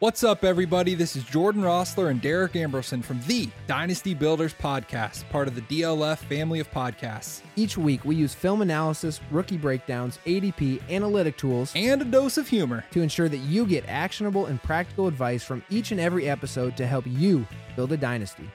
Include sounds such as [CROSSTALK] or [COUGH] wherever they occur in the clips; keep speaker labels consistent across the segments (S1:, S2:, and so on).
S1: What's up, everybody? This is Jordan Rossler and Derek Ambrosen from the Dynasty Builders Podcast, part of the DLF family of podcasts.
S2: Each week, we use film analysis, rookie breakdowns, ADP, analytic tools,
S1: and a dose of humor
S2: to ensure that you get actionable and practical advice from each and every episode to help you build a dynasty.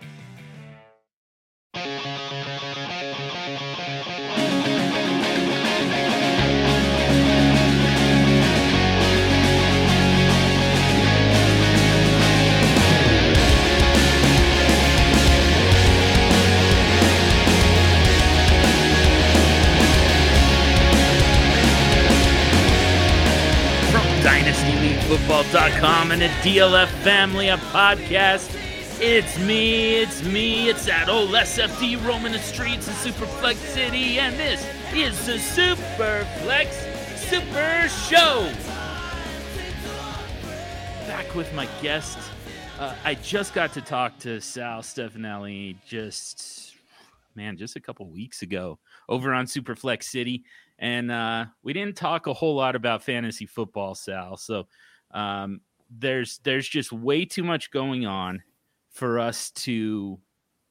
S3: DynastyLeagueFootball.com and a DLF family of podcasts. It's me, it's me, it's that old SFD roaming the streets of Superflex City, and this is the Superflex Super Show. Back with my guest. Uh, I just got to talk to Sal Stefanile just, man, just a couple weeks ago over on Superflex City and uh, we didn't talk a whole lot about fantasy football, Sal. So um, there's there's just way too much going on for us to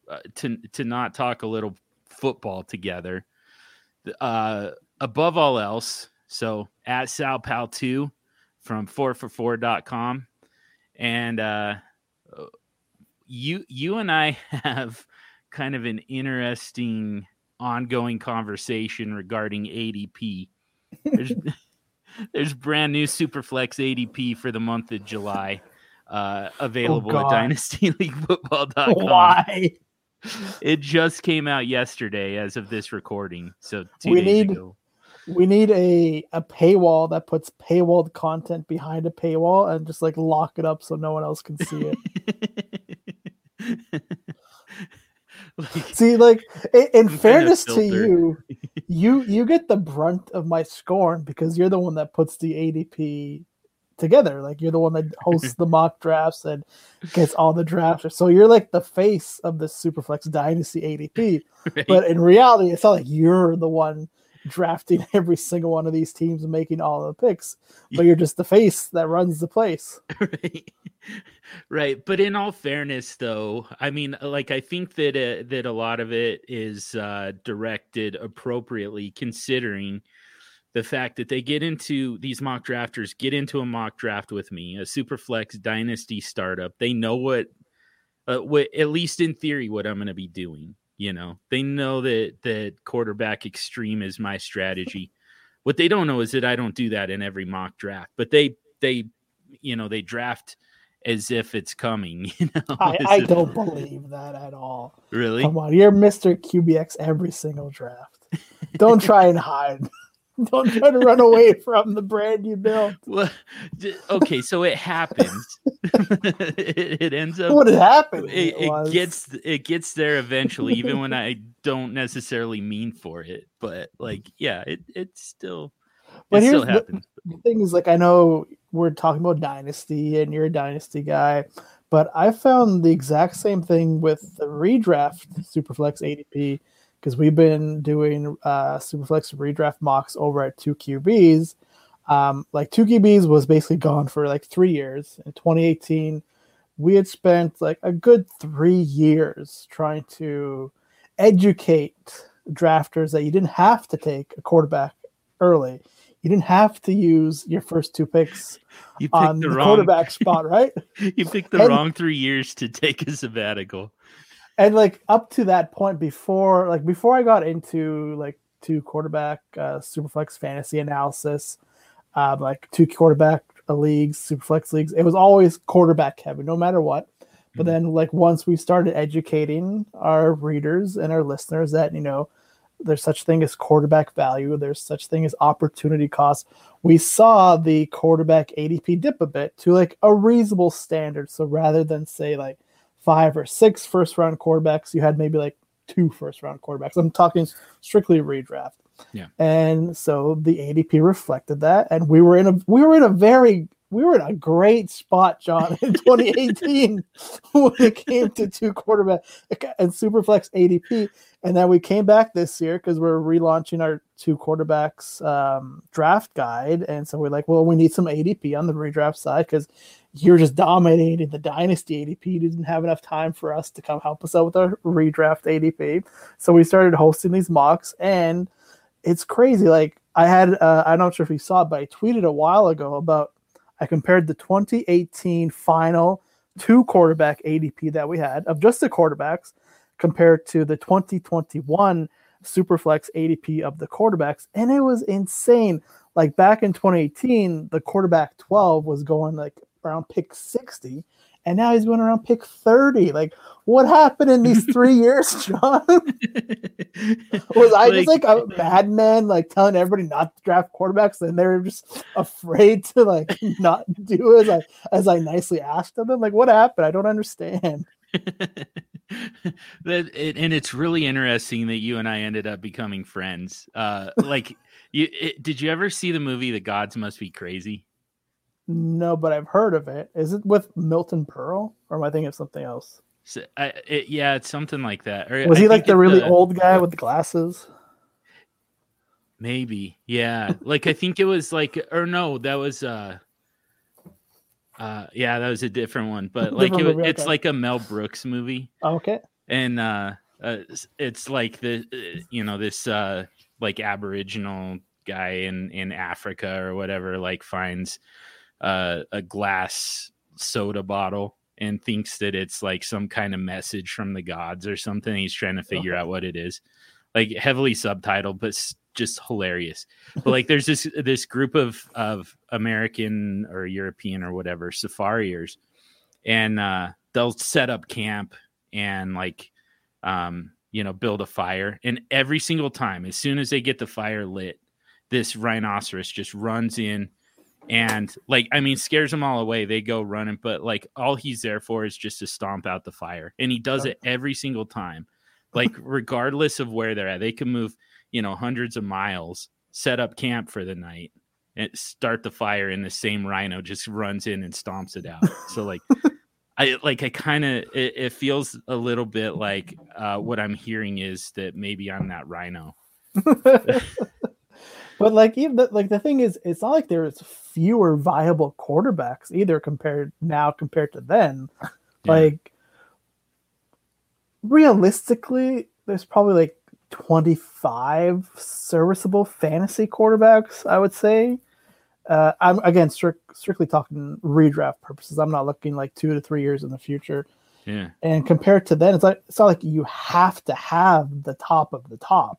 S3: uh, to to not talk a little football together. Uh, above all else, so at Sal Pal two from 4for4.com and uh, you you and I [LAUGHS] have kind of an interesting ongoing conversation regarding ADP. There's, [LAUGHS] there's brand new Superflex ADP for the month of July, uh, available oh at DynastyLeagueFootball.com.
S4: Why?
S3: It just came out yesterday, as of this recording. So
S4: we need ago. we need a a paywall that puts paywalled content behind a paywall and just like lock it up so no one else can see it. [LAUGHS] [LAUGHS] See, like in, in fairness to you, [LAUGHS] you you get the brunt of my scorn because you're the one that puts the ADP together. Like you're the one that hosts the mock drafts and gets all the drafts. So you're like the face of the Superflex Dynasty ADP. [LAUGHS] Right. But in reality, it's not like you're the one drafting [LAUGHS] every single one of these teams and making all the picks, but you're just the face that runs the place. [LAUGHS]
S3: right. Right. But in all fairness though, I mean like I think that uh, that a lot of it is uh directed appropriately considering the fact that they get into these mock drafters get into a mock draft with me, a Superflex dynasty startup. They know what uh, what at least in theory what I'm going to be doing you know, they know that that quarterback extreme is my strategy. What they don't know is that I don't do that in every mock draft. But they they you know they draft as if it's coming. [LAUGHS] You know,
S4: I, I don't believe that at all.
S3: Really?
S4: Come on, you're Mister QBX every single draft. Don't try and hide. [LAUGHS] Don't try to run away from the brand you built. [LAUGHS]
S3: Well, okay, so it happens. [LAUGHS] it, it, ends up.
S4: What happened?
S3: It, it, it gets it gets there eventually, even when [LAUGHS] I don't necessarily mean for it. But like, yeah, it it still.
S4: But here's still the, the thing is, like, I know we're talking about dynasty, and you're a dynasty guy, but I found the exact same thing with the redraft Superflex ADP because we've been doing uh, Superflex redraft mocks over at two QBs. Um, like two QBs was basically gone for like three years. In 2018, we had spent like a good three years trying to educate drafters that you didn't have to take a quarterback early. You didn't have to use your first two picks you on the, the wrong... quarterback [LAUGHS] spot, right?
S3: you picked the and, wrong three years to take a sabbatical
S4: and like up to that point before like before i got into like two quarterback uh superflex fantasy analysis uh like two quarterback leagues superflex leagues it was always quarterback heavy no matter what but mm-hmm. then like once we started educating our readers and our listeners that you know there's such thing as quarterback value there's such thing as opportunity cost we saw the quarterback adp dip a bit to like a reasonable standard so rather than say like five or six first round quarterbacks, you had maybe like two first round quarterbacks. I'm talking strictly redraft.
S3: Yeah.
S4: And so the ADP reflected that, and we were in a we were in a very we were in a great spot, John, in [LAUGHS] 2018 [LAUGHS] when it came to two quarterback and Superflex ADP. And then we came back this year because we're relaunching our two quarterbacks um, draft guide. And so we're like, well, we need some ADP on the redraft side because you're just dominating the dynasty ADP. You didn't have enough time for us to come help us out with our redraft ADP. So we started hosting these mocks and it's crazy. Like I had, uh, I'm not sure if you saw it, but I tweeted a while ago about I compared the 2018 final two quarterback ADP that we had of just the quarterbacks compared to the 2021 Superflex ADP of the quarterbacks, and it was insane. Like back in 2018, the quarterback 12 was going like around pick 60, and now he's going around pick 30. Like, what happened in these three [LAUGHS] years, John? was I just like a madman, like telling everybody not to draft quarterbacks, and they're just afraid to like [LAUGHS] not do as I as I nicely asked of them? Like, what happened? I don't understand.
S3: that it, and it's really interesting that you and I ended up becoming friends. Uh, like, you it, did you ever see the movie The Gods Must Be Crazy?
S4: No, but I've heard of it. Is it with Milton Berle, or am I thinking of something else?
S3: So, I, it, yeah, it's something like that. Or
S4: was I he like the really the, old guy with the glasses?
S3: Maybe, yeah. like I think it was like, or no, that was uh uh, yeah, that was a different one, [LAUGHS] but like it, movie, it's okay. like a Mel Brooks movie.
S4: Okay.
S3: And uh, uh, it's like the uh, you know this uh like Aboriginal guy in in Africa or whatever like finds uh, a glass soda bottle and thinks that it's like some kind of message from the gods or something. He's trying to figure okay. out what it is. Like heavily subtitled, but just hilarious. But like there's this this group of of American or European or whatever safariers, and uh, they'll set up camp and like um, you know build a fire. And every single time, as soon as they get the fire lit, this rhinoceros just runs in and like i mean scares them all away. They go running but like all he's there for is just to stomp out the fire. And he does it every single time. Like [LAUGHS] regardless of where they're at they can move you know hundreds of miles set up camp for the night and start the fire and the same rhino just runs in and stomps it out. So like i like i kind of it, it, feels a little bit like uh, what i'm hearing is that maybe i'm that rhino. [LAUGHS]
S4: But like even the, like the thing is it's not like there's fewer viable quarterbacks either compared now compared to then yeah. like realistically there's probably like 25 serviceable fantasy quarterbacks, I would say. Uh, I'm again strict, strictly talking redraft purposes. I'm not looking like two to three years in the future.
S3: Yeah.
S4: And compared to then, it's like it's not like you have to have the top of the top.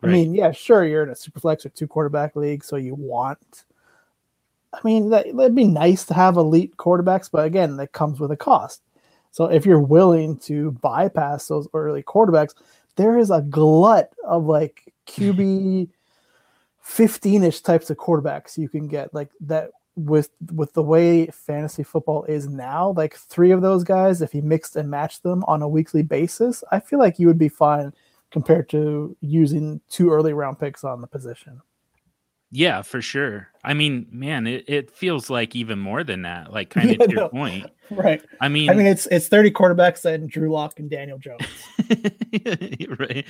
S4: Right. I mean, yeah, sure, you're in a super flex or two quarterback league, so you want. I mean, that, it'd be nice to have elite quarterbacks, but again, that comes with a cost. So if you're willing to bypass those early quarterbacks, there is a glut of like [LAUGHS] QB 15ish types of quarterbacks you can get like that with with the way fantasy football is now like three of those guys if you mixed and matched them on a weekly basis i feel like you would be fine compared to using two early round picks on the position
S3: yeah, for sure. I mean, man, it, it feels like even more than that. Like kind [LAUGHS] of yeah, to your no. point.
S4: Right.
S3: I mean
S4: I mean it's it's 30 quarterbacks and Drew Lock and Daniel Jones. [LAUGHS]
S3: right.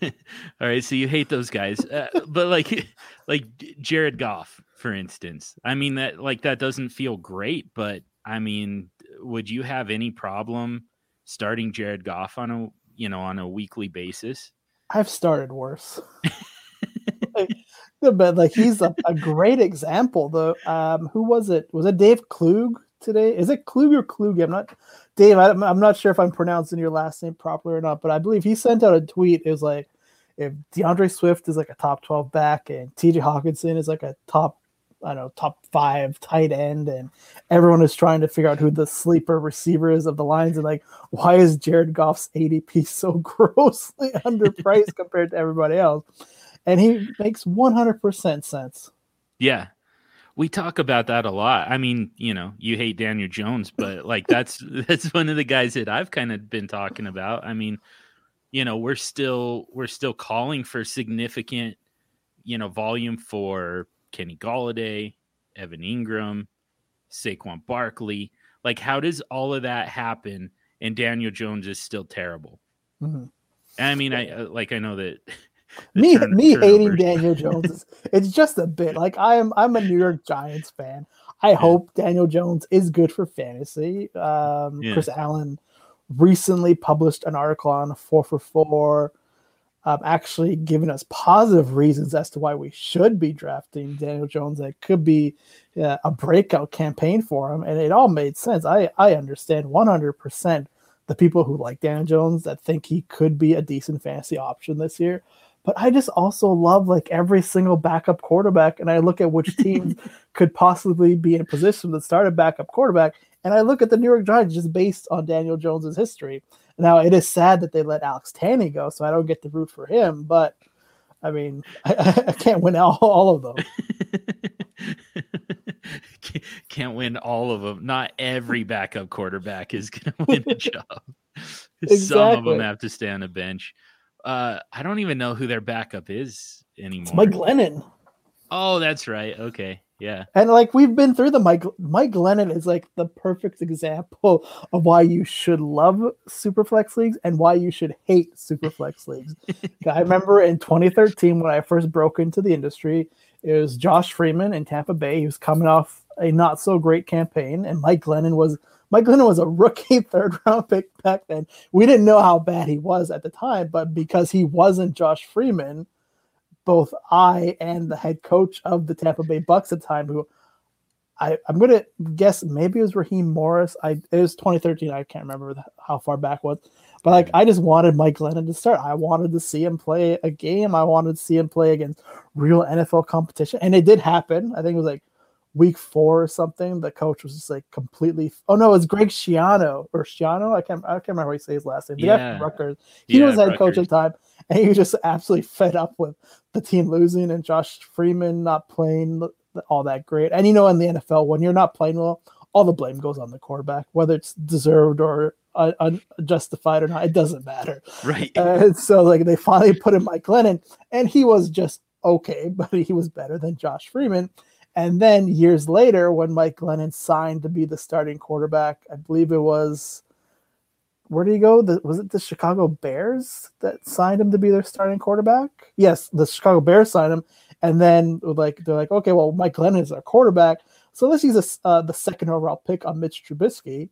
S3: [LAUGHS] All right, so you hate those guys. Uh, but like like Jared Goff, for instance. I mean that like that doesn't feel great, but I mean, would you have any problem starting Jared Goff on a, you know, on a weekly basis?
S4: I've started worse. like, but like he's a, a great example though. Um, who was it? Was it Dave Klug today? Is it Klug or Klug? I'm not Dave. I, I'm not sure if I'm pronouncing your last name properly or not, but I believe he sent out a tweet. It was like if DeAndre Swift is like a top 12 back and TJ Hockenson is like a top I don't know, top five tight end, and everyone is trying to figure out who the sleeper receiver is of the Lions, and like, why is Jared Goff's ADP [LAUGHS] so grossly underpriced compared to everybody else? And he makes 100% sense.
S3: Yeah. We talk about that a lot. I mean, you know, you hate Daniel Jones, but like that's [LAUGHS] that's one of the guys that I've kind of been talking about. I mean, you know, we're still we're still calling for significant, you know, volume for Kenny Golladay, Evan Engram, Saquon Barkley. Like, how does all of that happen? And Daniel Jones is still terrible.
S4: Mm-hmm.
S3: I mean, I uh, like I know that
S4: me turn, me hating Daniel Jones is it's just a bit like I am I'm a New York Giants fan. I yeah. hope Daniel Jones is good for fantasy. Um, yeah. Chris Allen recently published an article on four for four, um, actually giving us positive reasons as to why we should be drafting Daniel Jones. That could be uh, a breakout campaign for him, and it all made sense. I I understand 100 percent the people who like Daniel Jones that think he could be a decent fantasy option this year. But I just also love like every single backup quarterback, and I look at which teams [LAUGHS] could possibly be in a position to start a backup quarterback, and I look at the New York Giants just based on Daniel Jones's history. Now it is sad that they let Alex Tanney go, so I don't get to root for him. But I mean, I, [LAUGHS] I can't win all, all of them. [LAUGHS]
S3: can't win all of them. Not every backup quarterback is going to win a job. exactly. Some of them have to stay on the bench. Uh, I don't even know who their backup is anymore. It's
S4: Mike Glennon.
S3: Oh, that's right. Okay. Yeah.
S4: And like we've been through the Mike Mike Glennon is like the perfect example of why you should love superflex leagues and why you should hate superflex [LAUGHS] leagues. I remember in 2013 when I first broke into the industry, it was Josh Freeman in Tampa Bay. He was coming off a not so great campaign, and Mike Glennon was Mike Glennon was a rookie [LAUGHS] third round pick back then. We didn't know how bad he was at the time, but because he wasn't Josh Freeman, both I and the head coach of the Tampa Bay Bucks at the time, who I, I'm gonna guess maybe it was Raheem Morris. I it was 2013. I can't remember how far back was, but like I just wanted Mike Glennon to start. I wanted to see him play a game. I wanted to see him play against real NFL competition, and it did happen. I think it was like week four or something, the coach was just like completely. Oh no, it was Greg Schiano or Schiano. I can't. I can't remember how he say his last name. Yeah, Rutgers. He yeah, was head Rutgers. coach at the time, and he was just absolutely fed up with the team losing and Josh Freeman not playing all that great. And you know, in the NFL, when you're not playing well, all the blame goes on the quarterback, whether it's deserved or unjustified or not. It doesn't matter.
S3: Right. [LAUGHS]
S4: And so, like, they finally put in Mike Glennon, and he was just okay, [LAUGHS] but he was better than Josh Freeman. And then years later, when Mike Glennon signed to be the starting quarterback, I believe it was where did he go? The, was it the Chicago Bears that signed him to be their starting quarterback? Yes, the Chicago Bears signed him, and then like they're like, okay, well, Mike Glennon is our quarterback, so let's use a, uh, the second overall pick on Mitch Trubisky.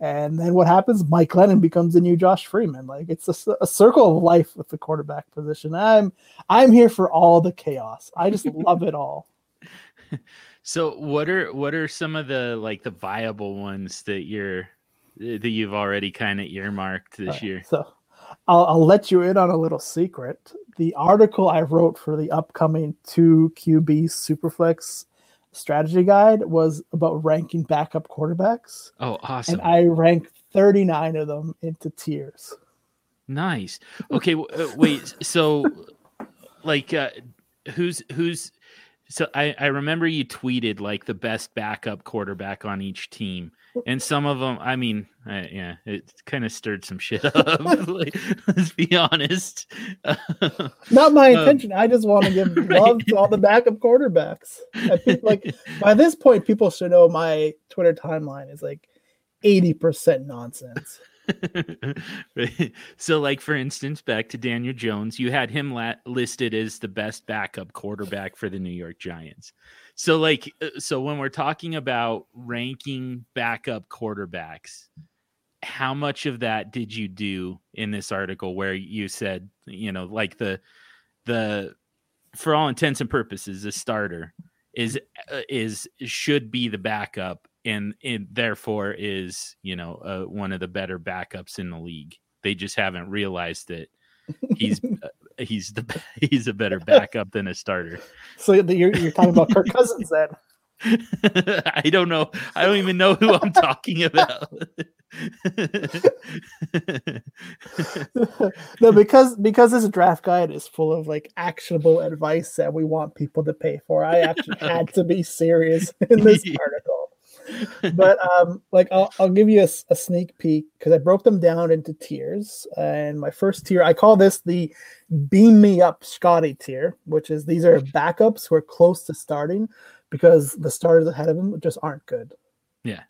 S4: And then what happens? Mike Glennon becomes the new Josh Freeman. Like it's a, a circle of life with the quarterback position. I'm I'm here for all the chaos. I just love it all.
S3: So what are what are some of the like the viable ones that you're that you've already kind of earmarked this year?
S4: So I'll, I'll let you in on a little secret. The article I wrote for the upcoming two QB Superflex strategy guide was about ranking backup quarterbacks.
S3: Oh, awesome!
S4: And I ranked 39 of them into tiers.
S3: Nice. Okay, uh, wait. So, like, uh, who's who's so I, I remember you tweeted like the best backup quarterback on each team, and some of them. I mean, uh, yeah, it kind of stirred some shit [LAUGHS] up. [LAUGHS] like, let's be honest. [LAUGHS]
S4: Not my um, intention. Um, I just want to give right. love to all the backup quarterbacks. Think, like by this point, people should know my Twitter timeline is like eighty percent nonsense. [LAUGHS]
S3: so, like for instance, back to Daniel Jones, you had him la- listed as the best backup quarterback for the New York Giants. So, like, uh, so when we're talking about ranking backup quarterbacks, how much of that did you do in this article where you said, you know, like the the for all intents and purposes, the starter is uh, is should be the backup and, and therefore is you know uh, one of the better backups in the league. They just haven't realized that he's [LAUGHS] uh, he's the [LAUGHS] he's a better [LAUGHS] backup than a starter.
S4: So you're you're talking about Kirk Cousins then.
S3: I don't know. I don't even know who I'm talking about.
S4: no, because because this draft guide is full of like actionable advice that we want people to pay for. I actually had to be serious in this article [LAUGHS] but um, like I'll, I'll give you a, a sneak peek because I broke them down into tiers. And my first tier, I call this the beam me up Scotty tier, which is these are backups who are close to starting because the starters ahead of them just aren't good.
S3: Yeah.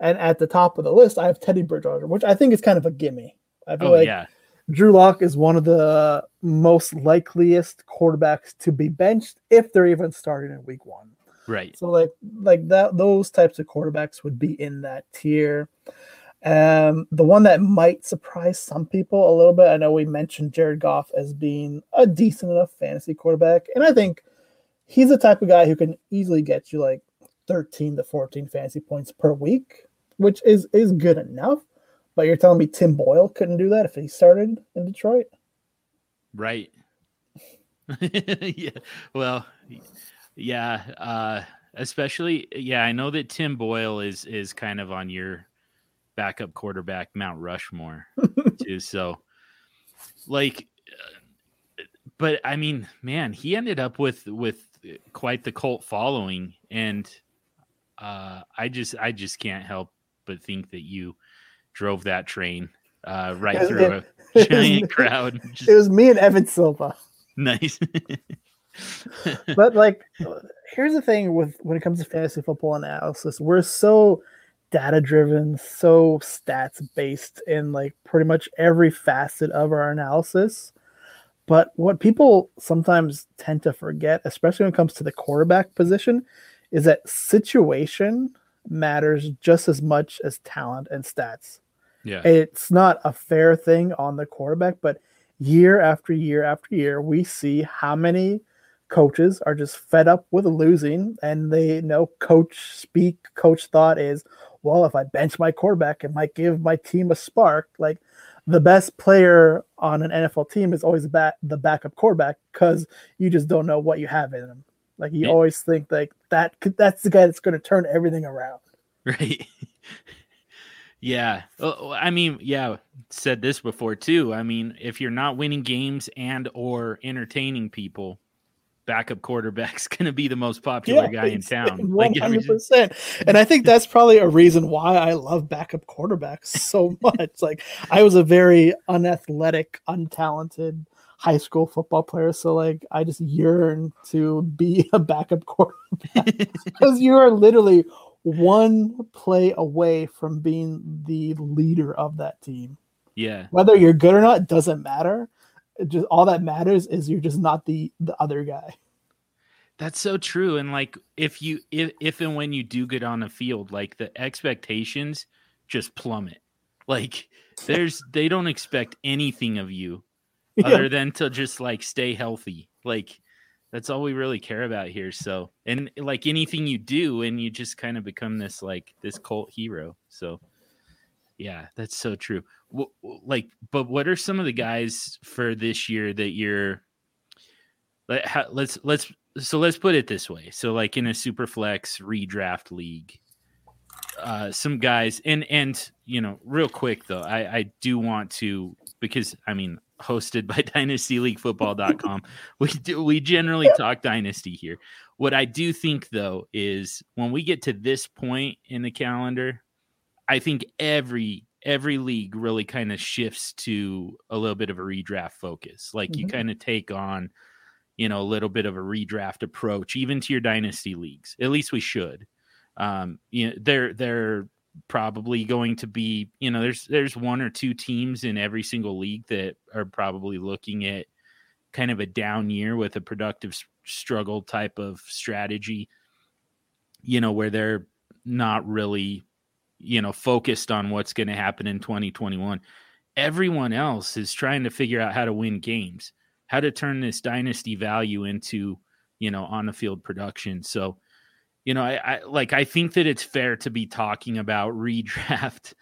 S4: And at the top of the list, I have Teddy Bridgewater, which I think is kind of a gimme. I feel
S3: Oh
S4: like
S3: yeah.
S4: Drew Lock is one of the most likeliest quarterbacks to be benched if they're even starting in week one.
S3: Right.
S4: So like like that those types of quarterbacks would be in that tier. Um, the one that might surprise some people a little bit. I know we mentioned Jared Goff as being a decent enough fantasy quarterback, and I think he's the type of guy who can easily get you like 13 to 14 fantasy points per week, which is is good enough. But you're telling me Tim Boyle couldn't do that if he started in Detroit?
S3: Right. [LAUGHS] yeah. Well, yeah. Uh, especially, yeah. I know that Tim Boyle is is kind of on your backup quarterback Mount Rushmore [LAUGHS] too. So, like, uh, but I mean, man, he ended up with with quite the cult following, and uh, I just I just can't help but think that you drove that train uh, right through
S4: it-
S3: a [LAUGHS] giant crowd. Just
S4: It was me and Evan Silva.
S3: nice. [LAUGHS] [LAUGHS]
S4: but like here's the thing with when it comes to fantasy football analysis we're so data driven so stats based in like pretty much every facet of our analysis but what people sometimes tend to forget especially when it comes to the quarterback position is that situation matters just as much as talent and stats
S3: yeah.
S4: it's not a fair thing on the quarterback, but year after year after year, we see how many coaches are just fed up with losing and they know coach speak, coach thought is, well, if I bench my quarterback, it might give my team a spark. Like the best player on an NFL team is always back, the backup quarterback because you just don't know what you have in him. Like you
S3: Yeah.
S4: always think like that that's the guy that's going to turn everything around. [LAUGHS]
S3: Right. yeah. Well, I mean, yeah, said this before too. I mean, if you're not winning games and or entertaining people, backup quarterback's [LAUGHS] going to be the most popular guy in town. [LAUGHS]
S4: One
S3: I
S4: hundred
S3: mean,
S4: percent, and I think that's probably a reason why I love backup quarterbacks so [LAUGHS] much. like I was a very unathletic, untalented high school football player, so like I just yearn to be a backup quarterback because you are literally one play away from being the leader of that team.
S3: yeah.
S4: Whether you're good or not doesn't matter. Just all that matters is you're just not the the other guy.
S3: That's so true. And like if you if if and when you do get on the field, like the expectations just plummet. Like there's [LAUGHS] they don't expect anything of you
S4: Yeah.
S3: other than to just like stay healthy. Like that's all we really care about here. So and like anything you do and you just kind of become this like this cult hero. So yeah, that's so true. Like, but what are some of the guys for this year that you're let, ha, let's let's so let's put it this way. So like in a super flex redraft league, uh some guys and and you know, real quick though, I I do want to because I mean hosted by [LAUGHS] dynastyleaguefootball.com. we do we generally talk dynasty here. What I do think though is when we get to this point in the calendar, I think every every league really kind of shifts to a little bit of a redraft focus. Like you
S4: Mhm.
S3: kind of take on, you know, a little bit of a redraft approach, even to your dynasty leagues. At least we should. Um, you know, they're they're probably going to be, you know, there's there's one or two teams in every single league that are probably looking at kind of a down year with a productive s- struggle type of strategy. You know, where they're not really you know focused on what's going to happen in 2021 everyone else is trying to figure out how to win games how to turn this dynasty value into you know on the field production. So you know I, I like i think that it's fair to be talking about [LAUGHS] redraft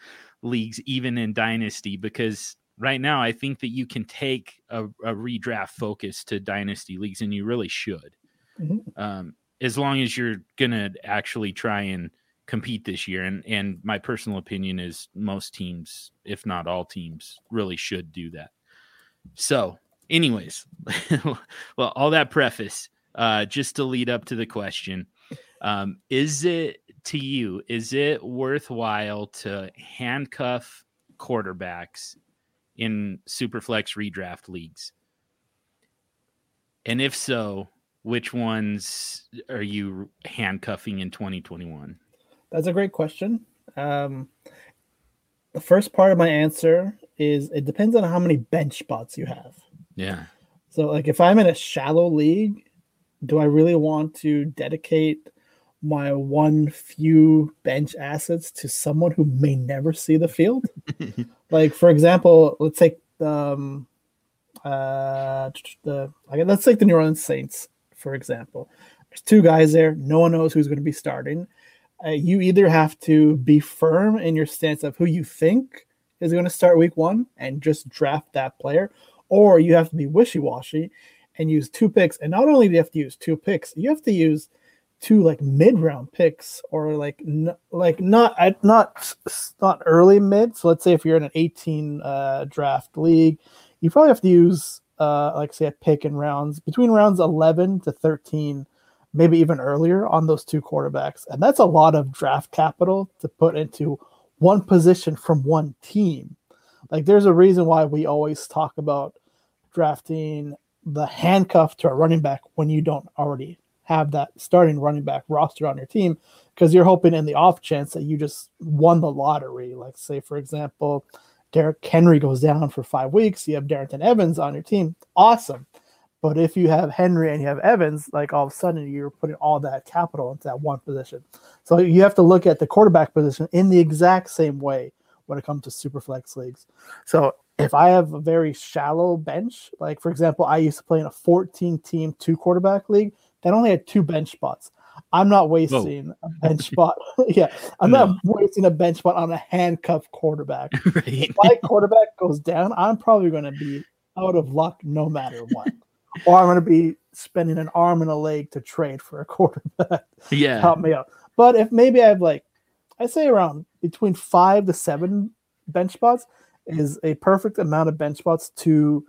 S3: leagues even in dynasty because right now i think that you can take a, a redraft focus to dynasty leagues and you really should.
S4: Mhm.
S3: um, as long as you're gonna actually try and compete this year and and my personal opinion is most teams if not all teams really should do that. So anyways [LAUGHS] well all that preface uh just to lead up to the question um is it to you is it worthwhile to handcuff quarterbacks in superflex redraft leagues? And if so which ones are you handcuffing in 2021
S4: That's a great question. Um, the first part of my answer is it depends on how many bench spots you have.
S3: Yeah.
S4: So, like, if I'm in a shallow league, do I really want to dedicate my one few bench assets to someone who may never see the field? [LAUGHS] like, for example, let's take um, uh, the I let's take the New Orleans Saints for example. There's two guys there. No one knows who's going to be starting. Uh, you either have to be firm in your stance of who you think is going to start week one and just draft that player, or you have to be wishy washy and use two picks. And not only do you have to use two picks, you have to use two like mid round picks or like n- like not not not early mid. So let's say if you're in an 18 uh, draft league, you probably have to use uh, like say a pick in rounds between rounds 11 to 13 maybe even earlier on those two quarterbacks and that's a lot of draft capital to put into one position from one team like there's a reason why we always talk about drafting the handcuff to a running back when you don't already have that starting running back roster on your team because you're hoping in the off chance that you just won the lottery like say for example Derrick Henry goes down for five weeks, you have Darrynton Evans on your team. Awesome. But if you have Henry and you have Evans, like all of a sudden you're putting all that capital into that one position. So you have to look at the quarterback position in the exact same way when it comes to super flex leagues. So if I have a very shallow bench, like for example, I used to play in a 14 team two quarterback league that only had two bench spots. I'm not wasting Whoa. a bench spot. [LAUGHS] yeah, I'm no. not wasting a bench spot on a handcuffed quarterback. [LAUGHS] right. If my quarterback goes down, I'm probably going to be out of luck no matter what. Or I'm going to be spending an arm and a leg to trade for a quarterback.
S3: Yeah,
S4: help me out. But if maybe I have like, I say around between five to seven bench spots is a perfect amount of bench spots to.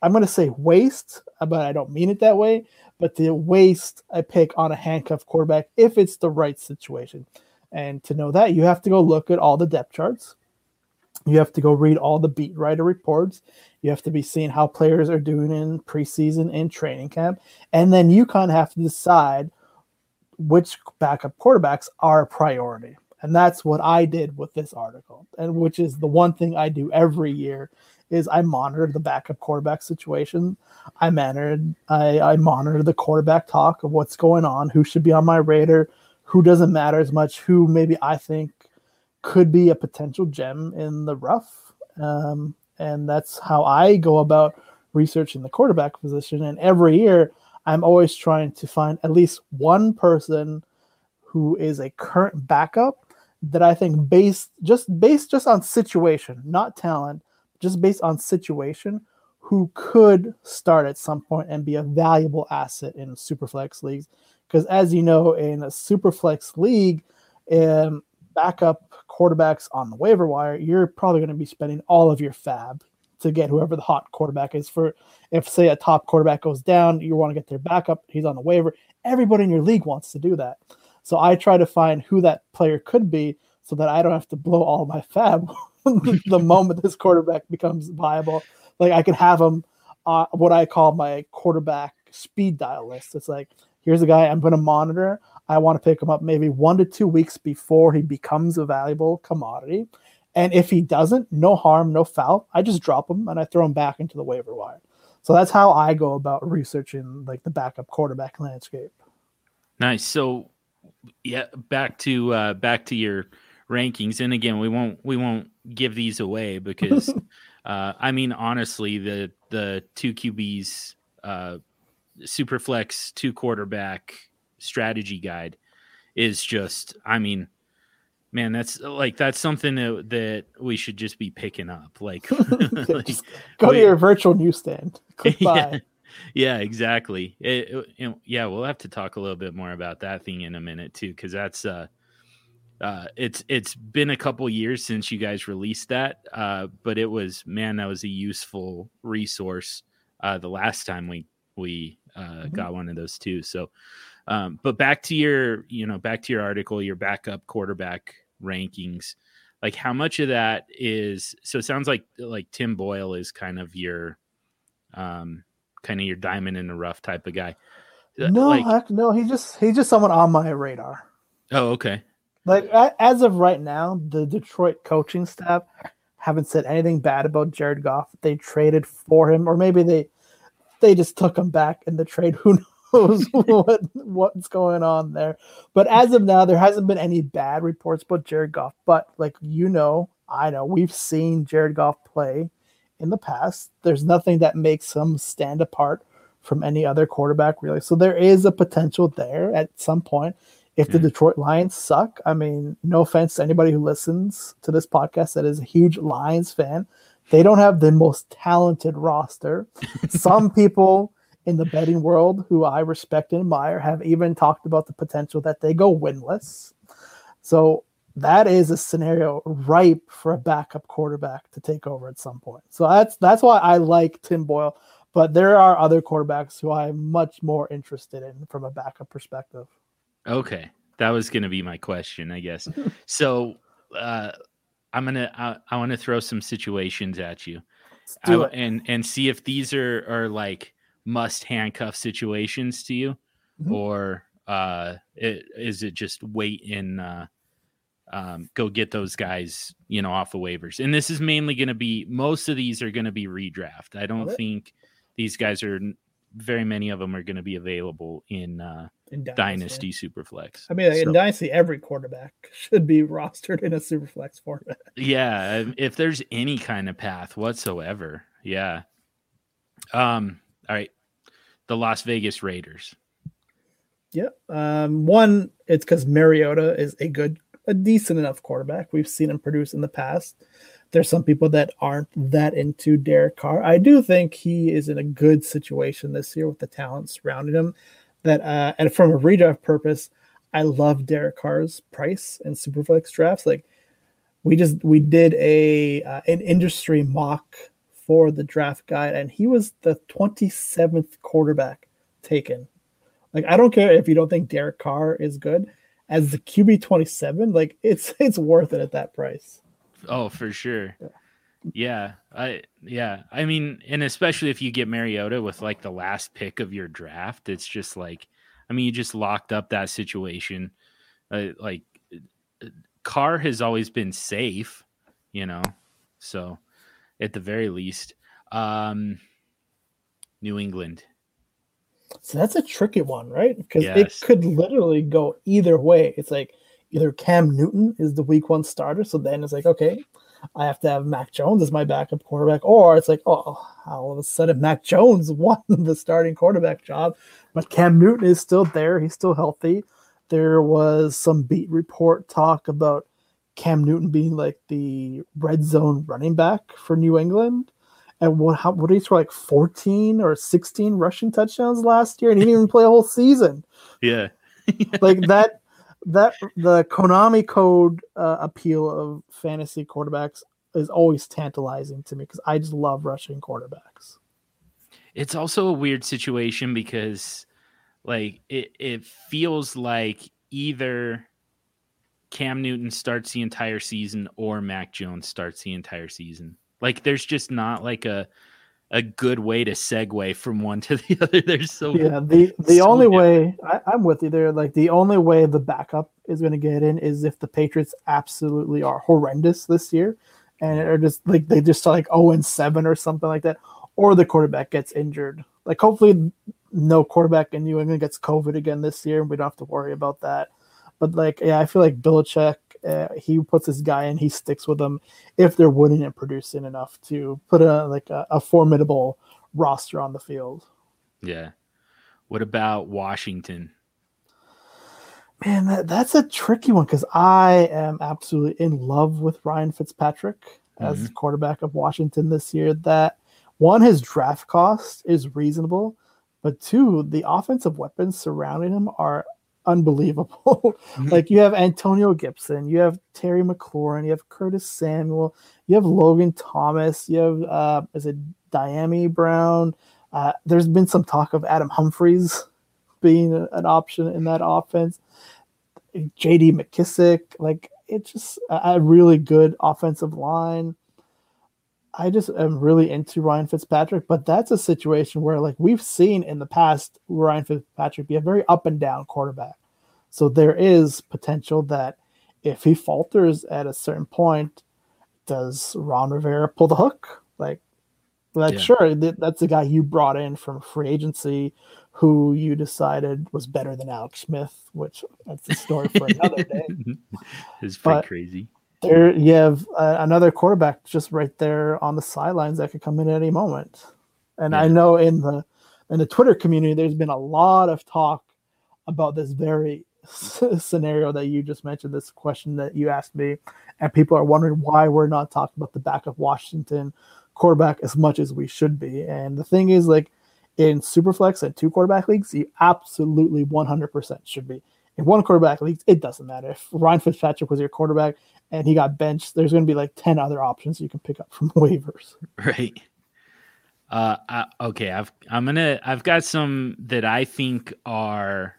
S4: I'm going to say waste, but I don't mean it that way but to waste I pick on a handcuff quarterback if it's the right situation. And to know that, you have to go look at all the depth charts. You have to go read all the beat writer reports. You have to be seeing how players are doing in preseason and training camp. And then you kind of have to decide which backup quarterbacks are a priority. And that's what I did with this article, and which is the one thing I do every year is I monitor the backup quarterback situation. I managed, I, I monitor the quarterback talk of what's going on, who should be on my radar, who doesn't matter as much, who maybe I think could be a potential gem in the rough. Um, and that's how I go about researching the quarterback position. And every year, I'm always trying to find at least one person who is a current backup that I think based just based just on situation, not talent, just based on situation, who could start at some point and be a valuable asset in superflex leagues. Because as you know, in a superflex league, um, backup quarterbacks on the waiver wire, you're probably going to be spending all of your fab to get whoever the hot quarterback is. For if say a top quarterback goes down, you want to get their backup. He's on the waiver. Everybody in your league wants to do that. So I try to find who that player could be, so that I don't have to blow all my fab [LAUGHS] the moment this quarterback becomes viable. Like I can have him uh, what I call my quarterback speed dial list. It's like here's a guy I'm going to monitor. I want to pick him up maybe one to two weeks before he becomes a valuable commodity. And if he doesn't, no harm, no foul. I just drop him and I throw him back into the waiver wire. So that's how I go about researching like the backup quarterback landscape.
S3: Nice. So yeah, back to uh back to your rankings and again we won't we won't give these away because [LAUGHS] uh i mean honestly the the two qb's uh superflex two quarterback strategy guide is just i mean man that's like that's something that, that we should just be picking up like, [LAUGHS] [LAUGHS]
S4: like go we, to your virtual newsstand [LAUGHS]
S3: yeah, yeah exactly it, it, yeah we'll have to talk a little bit more about that thing in a minute too because that's uh uh, it's it's been a couple years since you guys released that, uh, but it was man, that was a useful resource uh, the last time we we uh, mm-hmm. got one of those too. So, um, but back to your you know back to your article, your backup quarterback rankings. Like how much of that is so? It sounds like like Tim Boyle is kind of your um kind of your diamond in the rough type of guy.
S4: Uh, no, like, heck, no, he's just he's just someone on my radar.
S3: Oh, okay.
S4: like as of right now, the Detroit coaching staff haven't said anything bad about Jared Goff. They traded for him, or maybe they they just took him back in the trade. [LAUGHS] Who knows [LAUGHS] what what's going on there? But as of now, there hasn't been any bad reports about Jared Goff. But like you know, I know we've seen Jared Goff play in the past. There's nothing that makes him stand apart from any other quarterback, really. So there is a potential there at some point. If the Detroit Lions suck, I mean, no offense to anybody who listens to this podcast that is a huge Lions fan, they don't have the most talented roster. [LAUGHS] Some people in the betting world who I respect and admire have even talked about the potential that they go winless. So that is a scenario ripe for a backup quarterback to take over at some point. So that's that's why I like Tim Boyle. But there are other quarterbacks who I'm much more interested in from a backup perspective.
S3: Okay, that was going to be my question, I guess. [LAUGHS] so uh, I'm gonna I, I want to throw some situations at you, I, and and see if these are are like must handcuff situations to you, mm-hmm. or uh, it, is it just wait and uh, um, go get those guys, you know, off the waivers? And this is mainly going to be most of these are going to be redraft. I don't think these guys are very many of them are going to be available in uh, in Dynasty, Dynasty Superflex.
S4: I mean, so, in Dynasty, every quarterback [LAUGHS] should be rostered in a Superflex format.
S3: Yeah, if there's any kind of path whatsoever, yeah. Um. All right, the Las Vegas Raiders.
S4: Yeah. Um. One, it's because Mariota is a good, a decent enough quarterback. We've seen him produce in the past. There's some people that aren't that into Derek Carr. I do think he is in a good situation this year with the talent surrounding him that uh, and from a redraft purpose, I love Derek Carr's price and Superflex drafts. Like we just we did a uh, an industry mock for the draft guide, and he was the 27th quarterback taken. Like I don't care if you don't think Derek Carr is good as the QB 27. Like it's [LAUGHS] it's worth it at that price.
S3: Oh, for sure. Yeah. Yeah, I yeah, I mean, and especially if you get Mariota with like the last pick of your draft, it's just like, I mean, you just locked up that situation. Uh, like, Carr has always been safe, you know, so at the very least, um, New England.
S4: So that's a tricky one, right? Because yes. it could literally go either way. It's like either Cam Newton is the week one starter, so then it's like, okay, I have to have Mac Jones as my backup quarterback, or it's like, oh, all of a sudden Mac Jones [LAUGHS] won the starting quarterback job, but Cam Newton is still there. He's still healthy. There was some beat report talk about Cam Newton being like the red zone running back for New England. And what how what did he score like 14 or 16 rushing touchdowns last year? And he didn't even play a whole season.
S3: Yeah. [LAUGHS]
S4: like that that the Konami code uh, appeal of fantasy quarterbacks is always tantalizing to me because I just love rushing quarterbacks.
S3: It's also a weird situation because, like, it it feels like either Cam Newton starts the entire season or Mac Jones starts the entire season. Like, there's just not like a a good way to segue from one [LAUGHS] to the other. There's so
S4: yeah. [LAUGHS] The the so only way I, am with you there. Like the only way the backup is going to get in is if the Patriots absolutely are horrendous this year, and are just like they just like zero oh and seven or something like that, or the quarterback gets injured. Like hopefully no quarterback in New England gets COVID again this year, and we don't have to worry about that. But like yeah, I feel like Belichick uh, he puts his guy in, he sticks with them if they're winning and producing enough to put a like a, a formidable roster on the field.
S3: Yeah. What about Washington?
S4: Man, that, that's a tricky one because I am absolutely in love with Ryan Fitzpatrick mm-hmm. as quarterback of Washington this year. That one, his draft cost is reasonable, but two, the offensive weapons surrounding him are unbelievable. [LAUGHS] Mm-hmm. like you have Antonio Gibson, you have Terry McLaurin, you have Curtis Samuel, you have Logan Thomas, you have uh, is it Dyami Brown? Uh, there's been some talk of Adam Humphries [LAUGHS] being a, an option in that offense. J.D. McKissic, like it's just a, a really good offensive line. I just am really into Ryan Fitzpatrick, but that's a situation where, like, we've seen in the past Ryan Fitzpatrick be a very up and down quarterback. So there is potential that if he falters at a certain point, does Ron Rivera pull the hook? Like, like yeah. sure, that's the guy you brought in from free agency, who you decided was better than Alex Smith, which that's a story for another day. [LAUGHS]
S3: it's pretty but crazy.
S4: There, you have uh, another quarterback just right there on the sidelines that could come in at any moment. And yeah. I know in the in the Twitter community, there's been a lot of talk about this very [LAUGHS] scenario that you just mentioned, this question that you asked me, and people are wondering why we're not talking about the backup Washington quarterback as much as we should be. And the thing is, like in Superflex and two quarterback leagues, you absolutely 100% should be. In one quarterback league, it doesn't matter. If Ryan Fitzpatrick was your quarterback and he got benched, there's going to be like 10 other options you can pick up from [LAUGHS] waivers.
S3: Right. Uh, I, okay, I've I'm gonna I've got some that I think are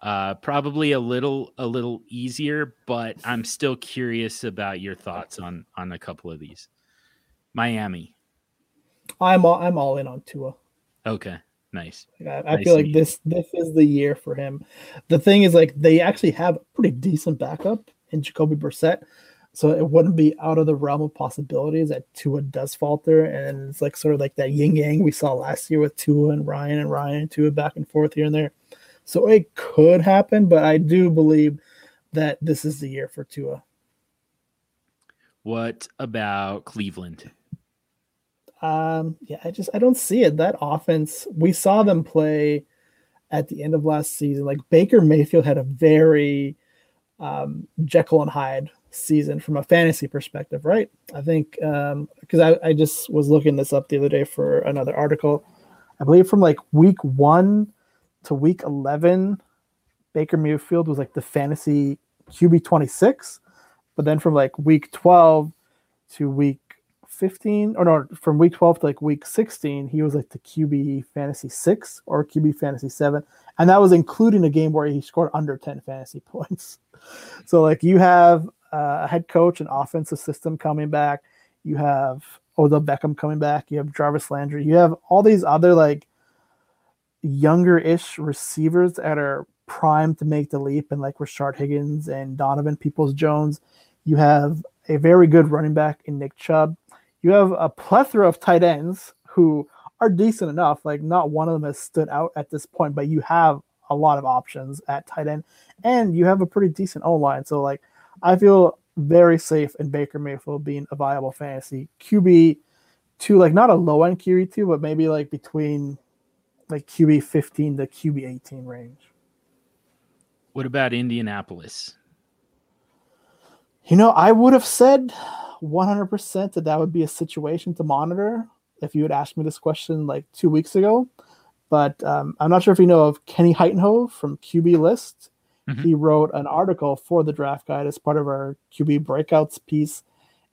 S3: uh, probably a little a little easier, but I'm still curious about your thoughts on on a couple of these. Miami.
S4: I'm all, I'm all in on Tua.
S3: Okay, nice.
S4: I, I nice feel like this this is the year for him. The thing is, like they actually have a pretty decent backup in Jacoby Brissett. So it wouldn't be out of the realm of possibilities that Tua does falter. And it's like sort of like that yin yang we saw last year with Tua and Ryan and Ryan and Tua back and forth here and there. So it could happen, but I do believe that this is the year for Tua.
S3: What about Cleveland?
S4: Um, yeah, I just I don't see it. That offense, we saw them play at the end of last season. Like Baker Mayfield had a very um, Jekyll and Hyde season from a fantasy perspective, right? I think because um, I, I just was looking this up the other day for another article. I believe from like week one to week 11, Baker Mayfield was like the fantasy QB 26. But then from like week 12 to week 15, or no, from week 12 to like week 16, he was like the QB fantasy six or QB fantasy seven. And that was including a game where he scored under 10 fantasy [LAUGHS] points. So, like, you have uh, a head coach and offensive system coming back. You have Odell Beckham coming back. You have Jarvis Landry. You have all these other like younger-ish receivers that are primed to make the leap, and like Rashard Higgins and Donovan Peoples Jones. You have a very good running back in Nick Chubb. You have a plethora of tight ends who are decent enough. Like not one of them has stood out at this point, but you have a lot of options at tight end, and you have a pretty decent O line. So like I feel very safe in Baker Mayfield being a viable fantasy QB two, like not a low end QB two, but maybe like between like QB 15 to QB 18 range.
S3: What about Indianapolis?
S4: You know, I would have said 100% that that would be a situation to monitor if you had asked me this question like two weeks ago. But um, I'm not sure if you know of Kenny Hyttenhove from QB List. Mm-hmm. He wrote an article for the draft guide as part of our QB breakouts piece.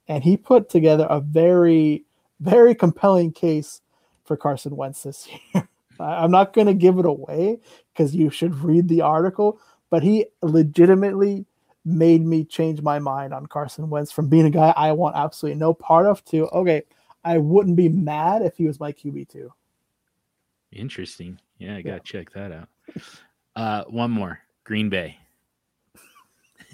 S4: And he put together a very, very compelling case for Carson Wentz this [LAUGHS] year. I'm not going to give it away because you should read the article, but he legitimately made me change my mind on Carson Wentz from being a guy I want absolutely no part of to, okay, I wouldn't be mad if he was my QB2.
S3: Interesting. Yeah, I got to yeah. check that out. Uh, one more Green Bay. [LAUGHS]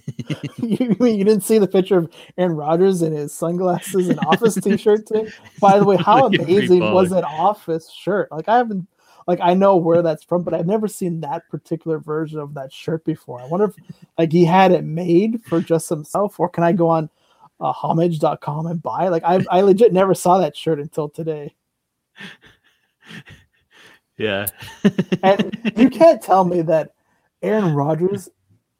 S3: [LAUGHS]
S4: you mean you didn't see the picture of Aaron Rodgers in his sunglasses and office [LAUGHS] t-shirt today? By the way, how amazing was that office shirt? Like I haven't like I know where that's from, but I've never seen that particular version of that shirt before. I wonder if like he had it made for just himself, or can I go on uh, homage.com and buy? Like I I legit never saw that shirt until today. [LAUGHS]
S3: Yeah.
S4: and you can't tell me that Aaron Rodgers.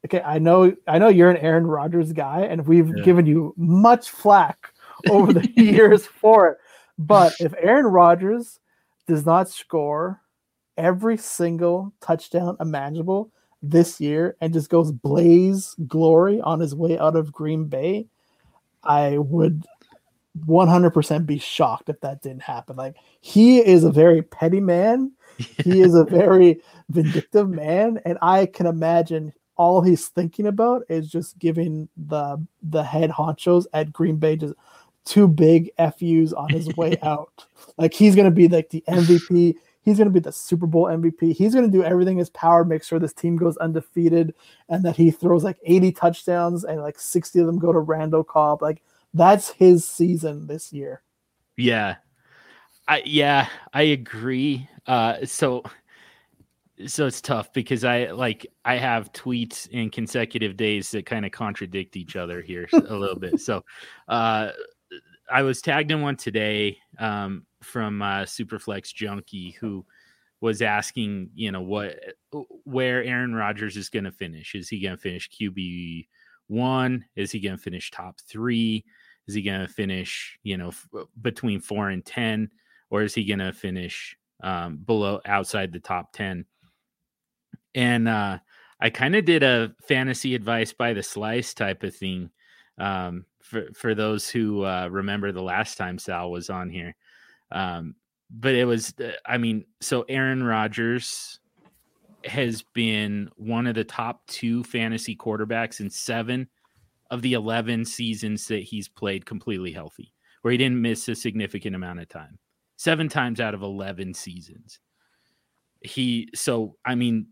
S4: Okay, I know I know you're an Aaron Rodgers guy, and we've yeah. given you much flack over the [LAUGHS] years for it. But if Aaron Rodgers does not score every single touchdown imaginable this year and just goes blaze glory on his way out of Green Bay, I would 100% be shocked if that didn't happen. Like he is a very petty man. He is a [LAUGHS] very vindictive man and I can imagine all he's thinking about is just giving the the head honchos at Green Bay just two big FUs on his way [LAUGHS] out. Like he's going to be like the MVP He's going to be the Super Bowl MVP. He's going to do everything in his power make sure this team goes undefeated and that he throws like 80 touchdowns and like 60 of them go to Randall Cobb. Like that's his season this year.
S3: Yeah. I yeah, I agree. Uh so so it's tough because I like I have tweets in consecutive days that kind of contradict each other here a little bit. [LAUGHS] So uh I was tagged in one today um, from uh, Superflex Junkie who was asking, you know, what where Aaron Rodgers is going to finish. Is he going to finish QB one? Is he going to finish top three? Is he going to finish, you know, f- between four and ten, or is he going to finish um, below outside the top ten? And uh, I kind of did a fantasy advice by the slice type of thing um, for for those who uh, remember the last time Sal was on here. Um, but it was, uh, I mean, so Aaron Rodgers has been one of the top two fantasy quarterbacks in seven of the 11 seasons that he's played completely healthy, where he didn't miss a significant amount of time. Seven times out of 11 seasons. He, so, I mean,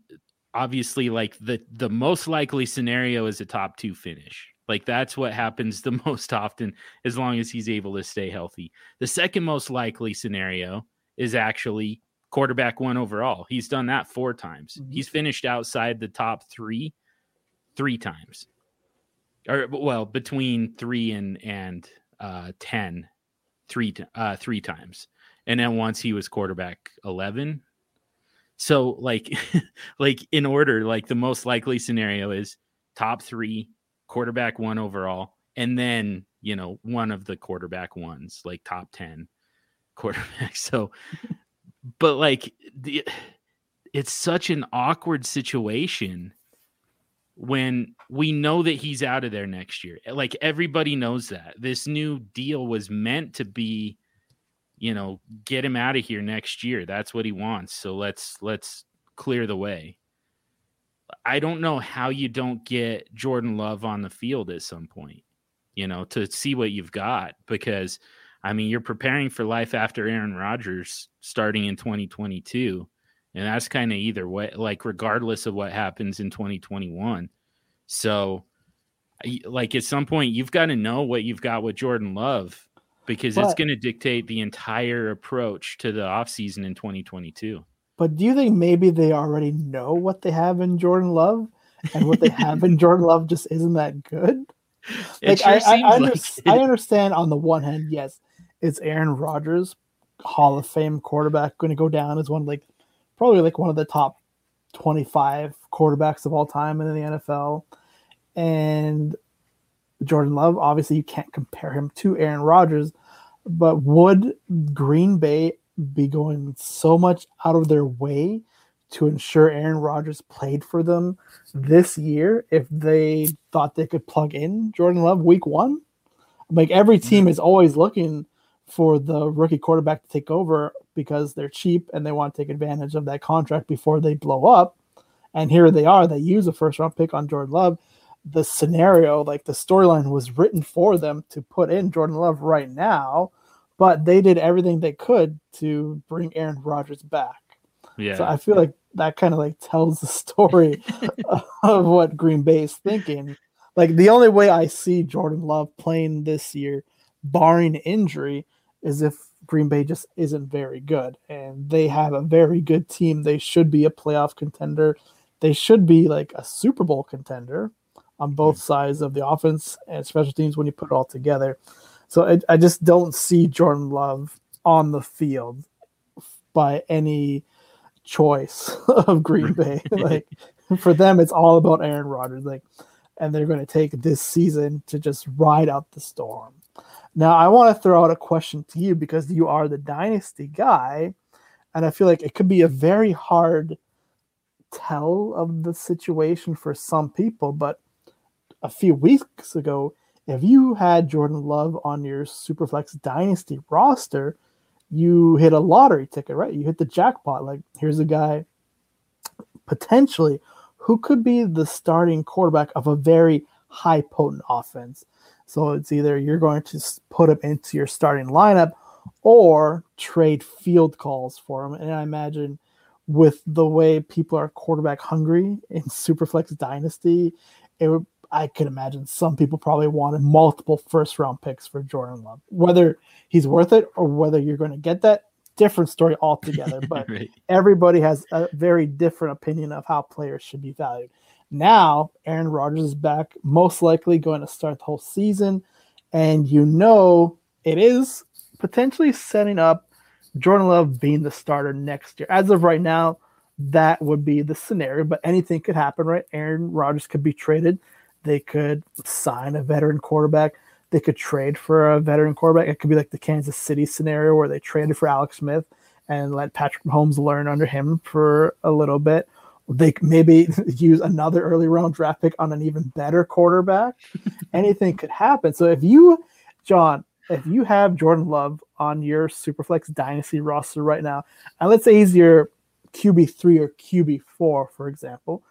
S3: obviously, like the, the most likely scenario is a top two finish. Like that's what happens [LAUGHS] the most often as long as he's able to stay healthy. The second most likely scenario is actually quarterback one overall. He's done that four times. Mm-hmm. He's finished outside the top 3 3 times. Or well, between 3 and and uh 10 three uh 3 times. And then once he was quarterback 11. So like [LAUGHS] like in order like the most likely scenario is top 3 quarterback one overall, and then you know one of the quarterback ones, like top ten [LAUGHS] quarterbacks. So, but like the, it's such an awkward situation when we know that he's out of there next year. Like everybody knows that this new deal was meant to be, you know, get him out of here next year. That's what he wants. So let's let's clear the way. I don't know how you don't get Jordan Love on the field at some point, you know, to see what you've got because I mean, you're preparing for life after Aaron Rodgers starting in 2022. And that's kind of either way, like, regardless of what happens in 2021. So, like, at some point, you've got to know what you've got with Jordan Love because but, it's going to dictate the entire approach to the offseason in 2022.
S4: But do you think maybe they already know what they have in Jordan Love, and what they have in Jordan Love just isn't that good? [LAUGHS] Like sure I, I, I, under, like I, understand on the one hand, yes, it's Aaron Rodgers, Hall of Fame quarterback, going to go down as one like probably like one of the top twenty-five quarterbacks of all time in the NFL, and Jordan Love. Obviously, you can't compare him to Aaron Rodgers, but would Green Bay be going so much out of their way to ensure Aaron Rodgers played for them this year if they thought they could plug in Jordan Love week one. Like every team is always looking for the rookie quarterback to take over because they're cheap and they want to take advantage of that contract before they blow up. And here they are, they use a first round pick on Jordan Love. The scenario, like the storyline was written for them to put in Jordan Love right now but they did everything they could to bring Aaron Rodgers back. Yeah. So I feel like that kind of like tells the story [LAUGHS] of what Green Bay is thinking. Like the only way I see Jordan Love playing this year, barring injury, is if Green Bay just isn't very good. And they have a very good team. They should be a playoff contender. They should be like a Super Bowl contender on both sides of the offense and special teams when you put it all together. So I, I just don't see Jordan Love on the field by any choice [LAUGHS] of Green Bay. [LAUGHS] like for them, it's all about Aaron Rodgers. Like, and they're going to take this season to just ride out the storm. Now, I want to throw out a question to you because you are the dynasty guy, and I feel like it could be a very hard tell of the situation for some people. But a few weeks ago, if you had Jordan Love on your Superflex Dynasty roster, you hit a lottery ticket, right? You hit the jackpot. Like, here's a guy potentially who could be the starting quarterback of a very high potent offense. So it's either you're going to put him into your starting lineup or trade field calls for him. And I imagine with the way people are quarterback hungry in Superflex Dynasty, it would I could imagine some people probably wanted multiple first round picks for Jordan Love. Whether he's worth it or whether you're going to get that, different story altogether. [LAUGHS] But right. everybody has a very different opinion of how players should be valued. Now, Aaron Rodgers is back, most likely going to start the whole season. And you know it is potentially setting up Jordan Love being the starter next year. As of right now, that would be the scenario, but anything could happen, right? Aaron Rodgers could be traded. They could sign a veteran quarterback. They could trade for a veteran quarterback. It could be like the Kansas City scenario where they traded for Alex Smith and let Patrick Mahomes learn under him for a little bit. They maybe [LAUGHS] use another early round draft pick on an even better quarterback. [LAUGHS] Anything could happen. So if you, John, if you have Jordan Love on your Superflex Dynasty roster right now, and let's say he's your QB3 or QB4, for example,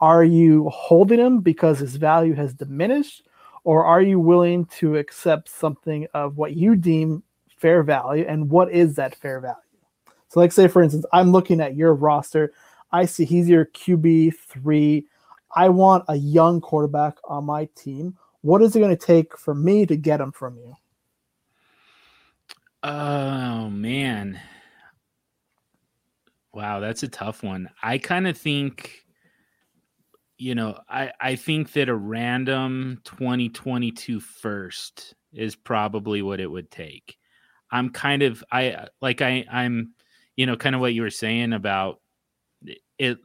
S4: are you holding him because his value has diminished, or are you willing to accept something of what you deem fair value? And what is that fair value? So, like, say, for instance, I'm looking at your roster. I see he's your QB3. I want a young quarterback on my team. What is it going to take for me to get him from you?
S3: Oh, man. Wow, that's a tough one. I kind of think, you know, I, I think that a random 2022 first is probably what it would take. I'm kind of I like I I'm you know kind of what you were saying about it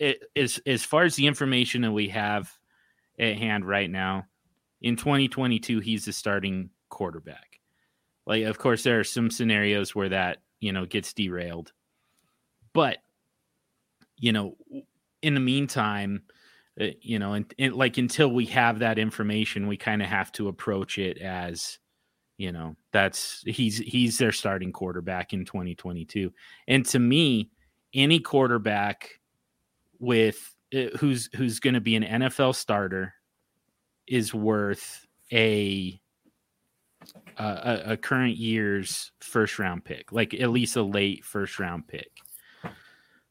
S3: it is as far as the information that we have at hand right now in 2022 he's the starting quarterback. Like of course there are some scenarios where that, you know, gets derailed but you know, in the meantime, you know, and, and, like until we have that information, we kind of have to approach it as, you know, that's he's he's their starting quarterback in 2022. And to me, any quarterback with uh, who's who's going to be an NFL starter is worth a a, a current year's first round pick, like at least a late first round pick.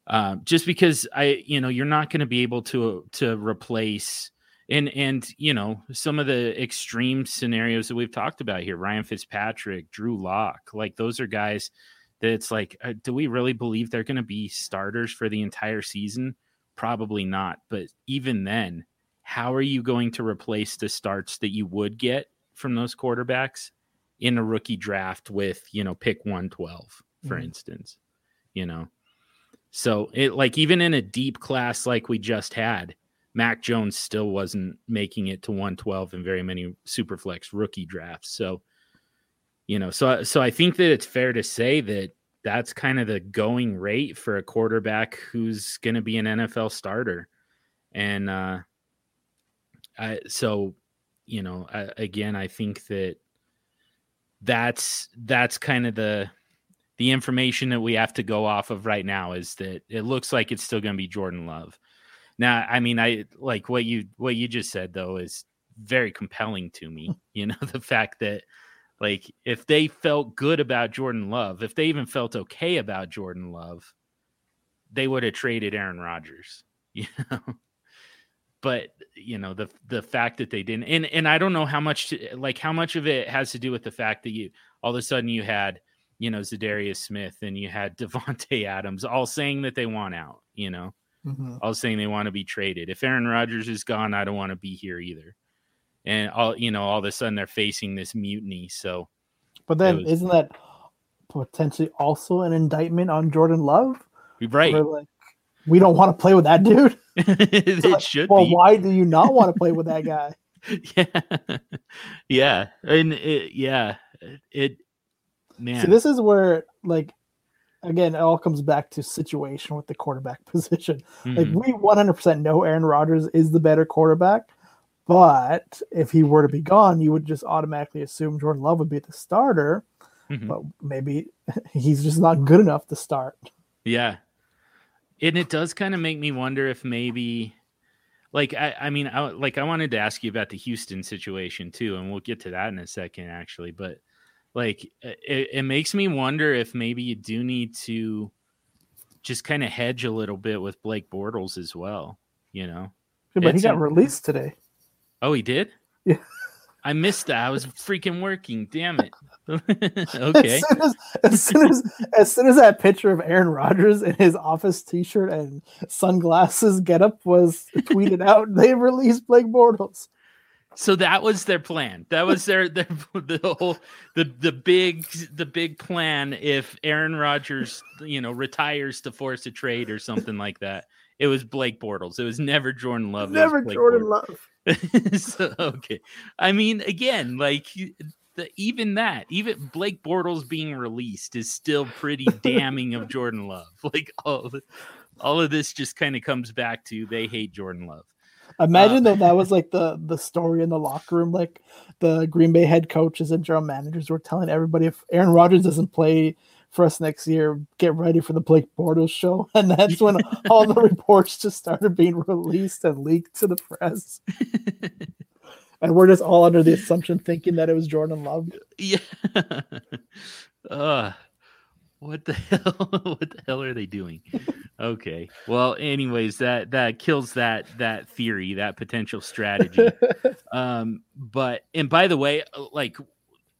S3: Um, just because I, you know, you're not going to be able to to replace and and you know some of the extreme scenarios that we've talked about here, Ryan Fitzpatrick, Drew Lock, like those are guys that it's like, uh, do we really believe they're going to be starters for the entire season? Probably not. But even then, how are you going to replace the starts that you would get from those quarterbacks in a rookie draft with you know pick 112 for mm-hmm. instance you know so it like even in a deep class like we just had, Mac Jones still wasn't making it to 112 in very many superflex rookie drafts. So, you know, so so I think that it's fair to say that that's kind of the going rate for a quarterback who's going to be an NFL starter. And uh I so you know, I, again, I think that that's that's kind of the the information that we have to go off of right now is that it looks like it's still going to be Jordan Love. Now, I mean, I like what you what you just said though is very compelling to me. [LAUGHS] You know, the fact that like if they felt good about Jordan Love, if they even felt okay about Jordan Love, they would have traded Aaron Rodgers. [LAUGHS] You know, but you know the the fact that they didn't, and and I don't know how much to, like how much of it has to do with the fact that you all of a sudden you had you know, Za'Darius Smith and you had [LAUGHS] Davante Adams all saying that they want out, you know, mm-hmm. all saying they want to be traded. If Aaron Rodgers is gone, I don't want to be here either. And all, you know, all of a sudden they're facing this mutiny. So,
S4: but then was, isn't that potentially also an indictment on Jordan Love?
S3: Right.
S4: Like, we don't want to play with that dude. [LAUGHS] [LAUGHS]
S3: it like, should
S4: well,
S3: be.
S4: why do you not want to play with that guy?
S3: yeah. Yeah. And it, yeah, it, Man.
S4: See, this is where like again, it all comes back to situation with the quarterback [LAUGHS] position. Mm-hmm. Like we 100% know Aaron Rodgers is the better quarterback, but if he were to be gone, you would just automatically assume Jordan Love would be the starter. Mm-hmm. But maybe [LAUGHS] he's just not good enough to start.
S3: Yeah. And it does kind of make me wonder if maybe like I, I mean I, like I wanted to ask you about the Houston situation too and we'll get to that in a second actually but like it, it makes me wonder if maybe you do need to just kind of hedge a little bit with Blake Bortles as well. You know,
S4: Yeah, but he got
S3: a-
S4: released today.
S3: oh, he did.
S4: Yeah.
S3: I missed that. I was freaking working. Damn it. [LAUGHS]
S4: As
S3: okay.
S4: soon as, as soon as as soon as that picture of Aaron Rodgers in his office T-shirt and sunglasses getup was tweeted out, they released Blake Bortles.
S3: So that was their plan. That was their, their [LAUGHS] the whole the the big the big plan. If Aaron Rodgers, you know, retires to force a trade or something like that, it was Blake Bortles. It was never Jordan Love.
S4: Never Jordan
S3: Bortles.
S4: Love. [LAUGHS]
S3: so, okay, I mean, again, like the, even that, even Blake Bortles being released is still pretty [LAUGHS] damning of Jordan Love. Like all of, all of this just kind of comes back to they hate Jordan Love.
S4: Imagine
S3: Uh,
S4: though that was like the the story in the locker room, like the Green Bay head coaches and general managers were telling everybody if Aaron Rodgers doesn't play for us next year, get ready for the Blake Bortles show. [LAUGHS] And that's when all the [LAUGHS] reports just started being released and leaked to the press. And we're just all under the assumption thinking that it was Jordan Love. [LAUGHS]
S3: Yeah. uh, what the [LAUGHS] hell? what the hell are they doing? Okay. Well, anyways, that that kills that that theory, that potential strategy. [LAUGHS] um, but and by the way, uh, like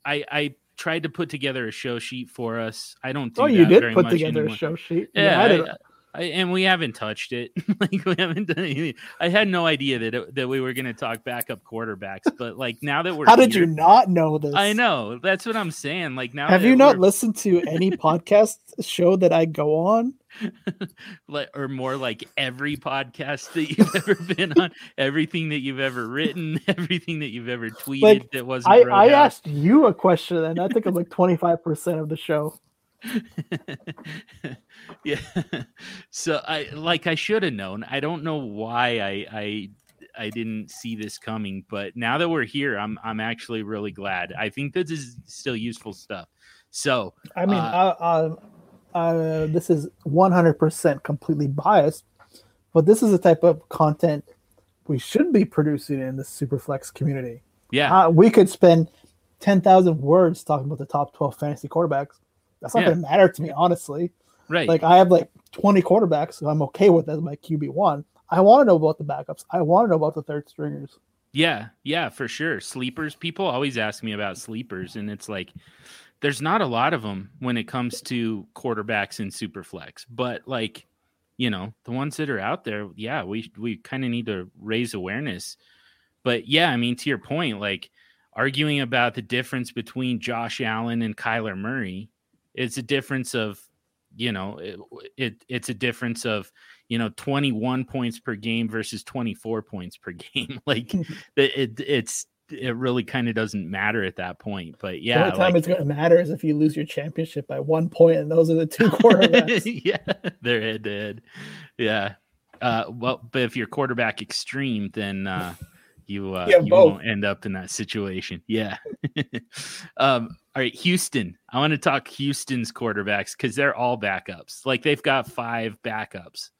S3: I I tried to put together a show sheet for us. I don't do
S4: oh, you did
S3: very
S4: put together
S3: anymore.
S4: a show sheet.
S3: Yeah,
S4: had
S3: I-
S4: it-
S3: I, and we haven't touched it. [LAUGHS] like we haven't done anything. I had no idea that it, that we were going to talk backup quarterbacks, but like now that we're
S4: How did you not know this?
S3: I know that's what I'm saying. Like now,
S4: Have you not listened to any [LAUGHS] podcast show that I go on? [LAUGHS]
S3: like or more like every podcast that you've ever been on, everything that you've ever written, everything that you've ever tweeted
S4: Like,
S3: that wasn't.
S4: I, I asked you a question, and I think it was like 25% of the show. [LAUGHS]
S3: yeah. [LAUGHS] So I like I should have known. I don't know why I I I didn't see this coming, but now that we're here, I'm I'm actually really glad. I think this is still useful stuff. So
S4: I mean,
S3: Uh,
S4: uh, uh, uh, this is 100% completely biased, but this is the type of content we should be producing in the Superflex community.
S3: yeah,
S4: Uh, we could spend 10,000 words talking about the top 12 fantasy quarterbacks. That's not
S3: Yeah.
S4: going to matter to me, honestly.
S3: right.
S4: Like, I have like 20 quarterbacks, so I'm okay with that as my QB1. I want to know about the backups. I want to know about the third stringers.
S3: Yeah, yeah, for sure. Sleepers. People always ask me about sleepers, and it's like there's not a lot of them when it comes to quarterbacks in Superflex. But like, you know, the ones that are out there, yeah, we we kind of need to raise awareness. But yeah, I mean, to your point, like arguing about the difference between Josh Allen and Kyler Murray, it's a difference of, you know, it, it it's a difference of you know 21 points per game versus 24 points per [LAUGHS] game. Like [LAUGHS] it, it it's it really kind of doesn't matter at that point but yeah, the
S4: only time
S3: like-
S4: it's going to matter is if you lose your championship by one point, and those are the two [LAUGHS] quarterbacks.
S3: yeah they're head to head. Yeah. Uh well but if you're quarterback extreme then uh you uh
S4: You
S3: you
S4: both.
S3: won't end up in that situation. Yeah. Um all right houston. I want to talk houston's quarterbacks because they're all backups. Like they've got five backups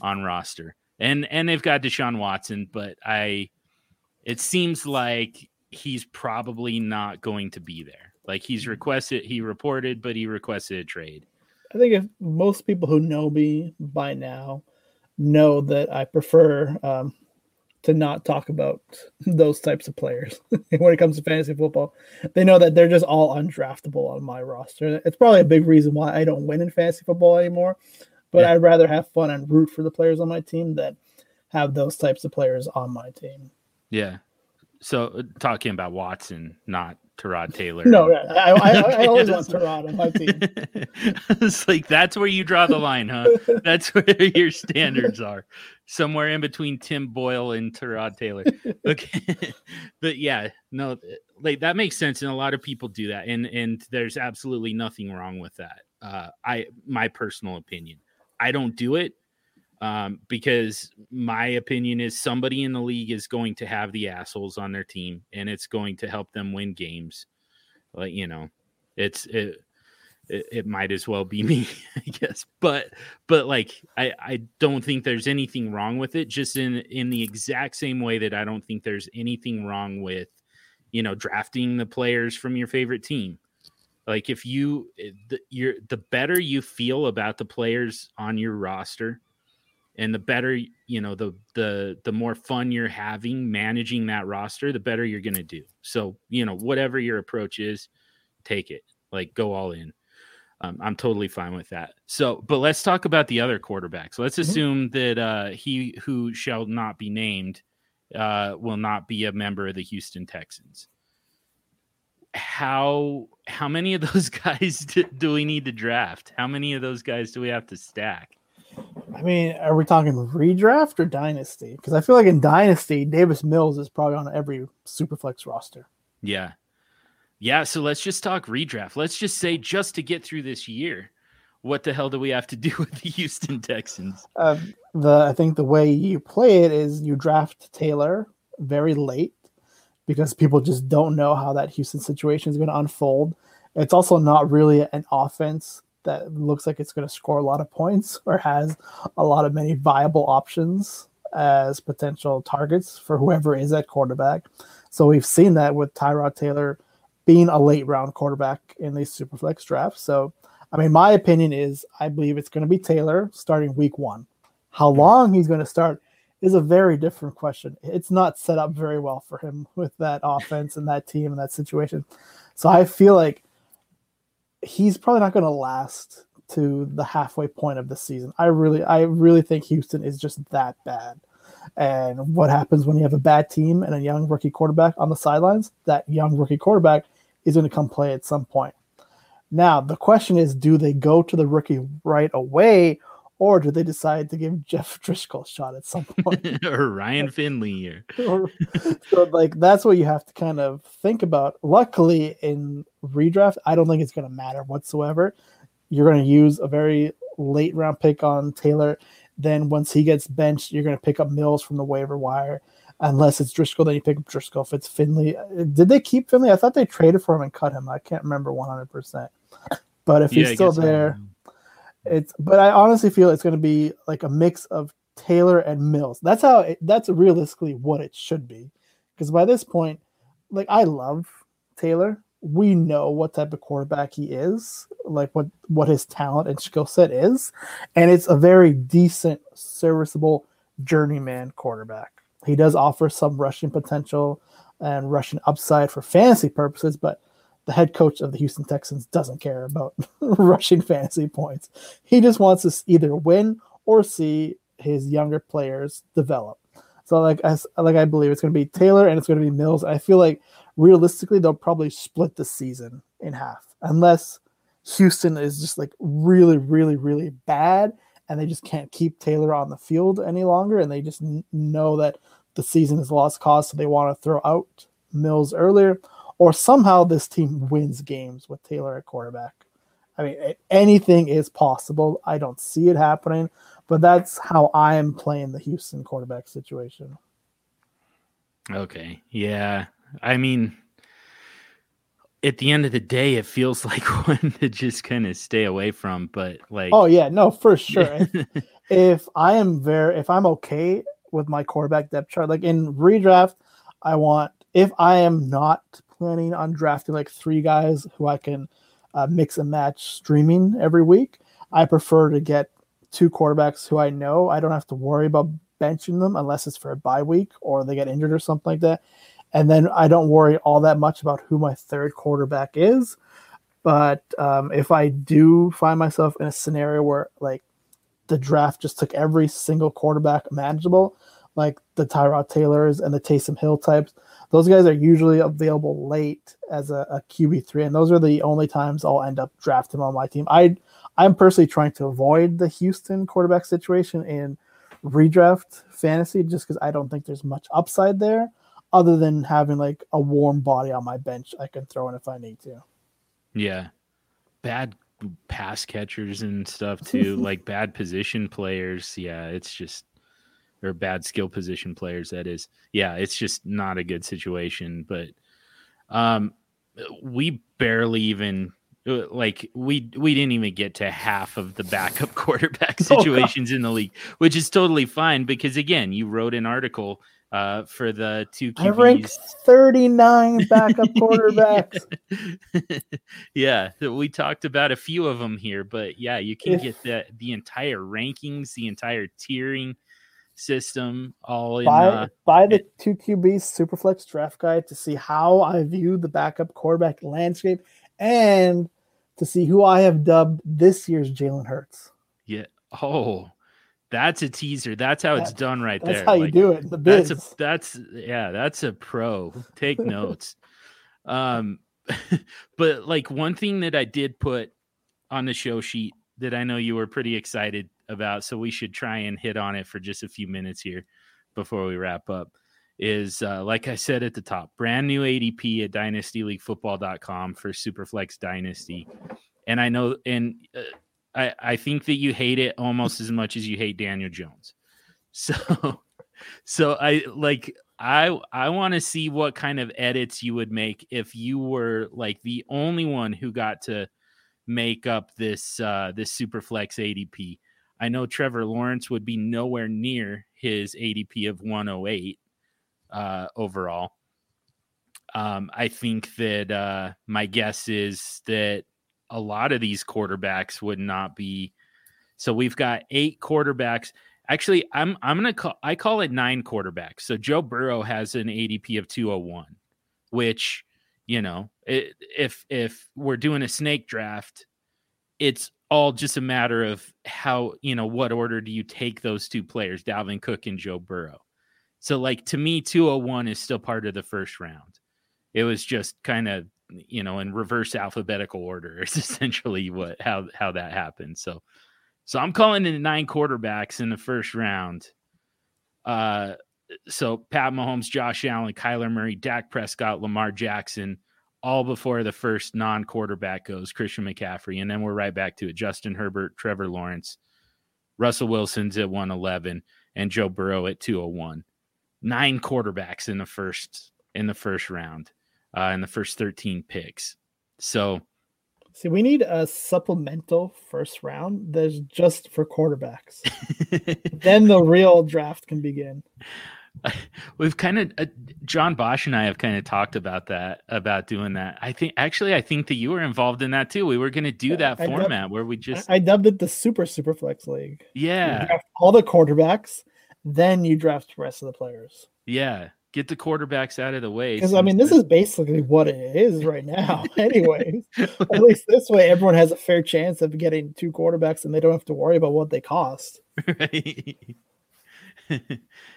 S3: on roster. And and they've got deshaun watson but i it seems like he's probably not going to be there. Like he's requested he reported but he requested a trade.
S4: I think if most people who know me by now know that I prefer um, to not talk about [LAUGHS] those types of players [LAUGHS] when it comes to fantasy football. They know that they're just all undraftable on my roster. It's probably a big reason why I don't win in fantasy football anymore. But
S3: Yeah.
S4: I'd rather have fun and root for the players on my team than have those types of players on my team.
S3: Yeah. So uh, talking about Watson, not Tyrod Taylor.
S4: No, I, I, I, I [LAUGHS] always want. Tyrod on my team. [LAUGHS]
S3: it's like that's where you draw the line, huh? That's [LAUGHS] where your standards are. Somewhere in between Tim Boyle and Tyrod Taylor. Okay. but yeah, no, like that makes sense. And a lot of people do that. And and there's absolutely nothing wrong with that. Uh I my personal opinion. I don't do it um, because my opinion is somebody in the league is going to have the assholes on their team and it's going to help them win games. Like, you know, it's it, it, it might as well be [LAUGHS] me, I guess. But but like I, I don't think there's anything wrong with it, just in in the exact same way that I don't think there's anything wrong with, you know, drafting the players from your favorite team. Like if you eh, the, you're the better you feel about the players on your roster, and the better you know the the the more fun you're having managing that roster, the better you're going to do. So you know whatever your approach is, take it. Like go all in. Um, I'm totally fine with that. So, but let's talk about the other quarterbacks. Let's
S4: Mhm.
S3: assume that uh, he who shall not be named uh, will not be a member of the Houston Texans. How how many of those [LAUGHS] guys do, do we need to draft? How many of those guys do we have to stack?
S4: I mean, are we talking redraft or dynasty? Because I feel like in dynasty, Davis Mills is probably on every superflex roster.
S3: Yeah, yeah. So let's just talk redraft. Let's just say just to get through this year, what the hell do we have to do [LAUGHS] with the Houston Texans?
S4: Uh, the I think the way you play it is you draft Taylor very late because people just don't know how that Houston situation is going to unfold. It's also not really an offense that looks like it's going to score a lot of points [LAUGHS] or has a lot of many viable options as potential targets for whoever is at quarterback. So we've seen that with Tyrod Taylor being a late round quarterback in these superflex drafts. So I mean, my opinion is I believe it's going to be Taylor starting week one. How long he's going to start is a very different question. It's not set up very well for him with that offense and that team and that situation. So I feel like he's probably not going to last to the halfway point of the season. I really, I really think Houston is just that bad. And what happens when you have a bad team and a young rookie quarterback on the sidelines? That young rookie quarterback is going to come play at some point. Now, the question is do they go to the rookie right away or do they decide to give Jeff [LAUGHS] Driskel a shot at some point? [LAUGHS]
S3: or Ryan Finley or
S4: Or- [LAUGHS] so, like, that's what you have to kind of think about. Luckily, in redraft, I don't think it's going to matter whatsoever. You're going to use a very late round pick on Taylor. Then, once he gets benched, you're going to pick up Mills from the waiver wire. Unless it's Driskel, then you pick up Driskel. If it's Finley, uh, did they keep Finley? I thought they traded for him and cut him. I can't remember 100%. But if
S3: Yeah,
S4: he's still there, it's but I honestly feel it's going to be like a mix of Taylor and Mills. That's how it, that's realistically what it should be. Because by this point, like I love Taylor. We know what type of quarterback he is, like what what his talent and skill set is, and it's a very decent, serviceable journeyman quarterback. He does offer some rushing potential and rushing upside for fantasy purposes, but the head coach of the Houston Texans doesn't care about [LAUGHS] rushing fantasy points. He just wants to either win or see his younger players develop. So like as like I believe it's going to be Taylor and it's going to be Mills. I feel like realistically they'll probably split the season in half unless Houston is just like really really really bad and they just can't keep Taylor on the field any longer and they just know that the season is lost cause so they want to throw out Mills earlier or somehow this team wins games with Taylor at quarterback. I mean, anything is possible. I don't see it happening, but that's how I am playing the Houston quarterback situation.
S3: Okay. Yeah. I mean, at the end of the day, it feels [LAUGHS] like one to just kind of stay away from, but like,
S4: Oh yeah, no, for [LAUGHS] sure. if, if I am very, if I'm okay with my quarterback depth chart, like in redraft, I want if I am not planning on drafting like three guys who I can uh, mix and match streaming every week, I prefer to get two quarterbacks who I know I don't have to worry about benching them unless it's for a bye week or they get injured or something like that. And then I don't worry all that much about who my third quarterback is. But um, if I do find myself in a scenario where like the draft just took every single quarterback manageable, like the Tyrod Taylors and the Taysom Hill types, those guys are usually available late as a, a QB three, and those are the only times I'll end up drafting on my team. I I'm personally trying to avoid the Houston quarterback situation in redraft fantasy just because I don't think there's much upside there, other than having like a warm body on my bench I can throw in if I need to.
S3: yeah, bad pass catchers and stuff too, [LAUGHS] like bad position players. Yeah, it's just or bad skill position players. That is, yeah, it's just not a good situation. But um, we barely even uh, like we we didn't even get to half of the backup [LAUGHS] quarterback
S4: Oh,
S3: situations in the league, which is totally fine because again, you wrote an article uh, for the two
S4: I ranked 39 [LAUGHS] backup quarterbacks. [LAUGHS]
S3: yeah, so we talked about a few of them here, but yeah, you can
S4: If-
S3: get the the entire rankings, the entire tiering system, all in.
S4: buy
S3: Uh,
S4: buy the two QB Superflex draft guide to see how I view the backup quarterback landscape and to see who I have dubbed this year's Jalen Hurts.
S3: yeah. Oh, that's a teaser. That's how it's done right
S4: That's
S3: there.
S4: That's how you do it the
S3: that's
S4: biz.
S3: a that's yeah that's a pro take [LAUGHS] notes um [LAUGHS] but like one thing that i did put on the show sheet that i know you were pretty excited about so we should try and hit on it for just a few minutes here before we wrap up is uh, like i said at the top brand new adp at dynastyleaguefootball.com for superflex dynasty and i know and uh, I, I think that you hate it almost as much as you hate daniel jones [LAUGHS] so so I like I I want to see what kind of edits you would make if you were like the only one who got to make up this uh this superflex ADP. I know Trevor Lawrence would be nowhere near his ADP of 108 uh overall. Um I think that uh my guess is that a lot of these quarterbacks would not be so we've got eight quarterbacks Actually, I'm I'm gonna call I call it nine quarterbacks. So Joe Burrow has an ADP of 201, which you know, it, if if we're doing a snake draft, it's all just a matter of how you know what order do you take those two players, Dalvin Cook and Joe Burrow. So like to me, 201 is still part of the first round. It was just kind of you know in reverse alphabetical order [LAUGHS] is essentially what how how that happened. So so I'm calling in nine quarterbacks in the first round. Uh, so Pat Mahomes, Josh Allen, Kyler Murray, Dak Prescott, Lamar Jackson, all before the first non-quarterback goes, Christian McCaffrey, and then we're right back to it. Justin Herbert, Trevor Lawrence, Russell Wilson's at 111, and Joe Burrow at 201. Nine quarterbacks in the first in the first round, uh, in the first 13 picks. So
S4: See, we need a supplemental first round that's just for quarterbacks. [LAUGHS] then the real draft can begin. [LAUGHS]
S3: we've kind of uh, John Bosch and I have kind of talked about that about doing that. I think actually I think that you were involved in that too. We were going to do
S4: Yeah,
S3: that
S4: I
S3: format where we just
S4: I, I dubbed it the Super Superflex League. You
S3: yeah
S4: all the quarterbacks, then you draft the rest of the players.
S3: yeah get the quarterbacks out of the way.
S4: Because I mean, this is basically what it is right now, [LAUGHS] [LAUGHS] anyways. At least this way, everyone has a fair chance of getting two quarterbacks, and they don't have to worry about what they cost.
S3: right.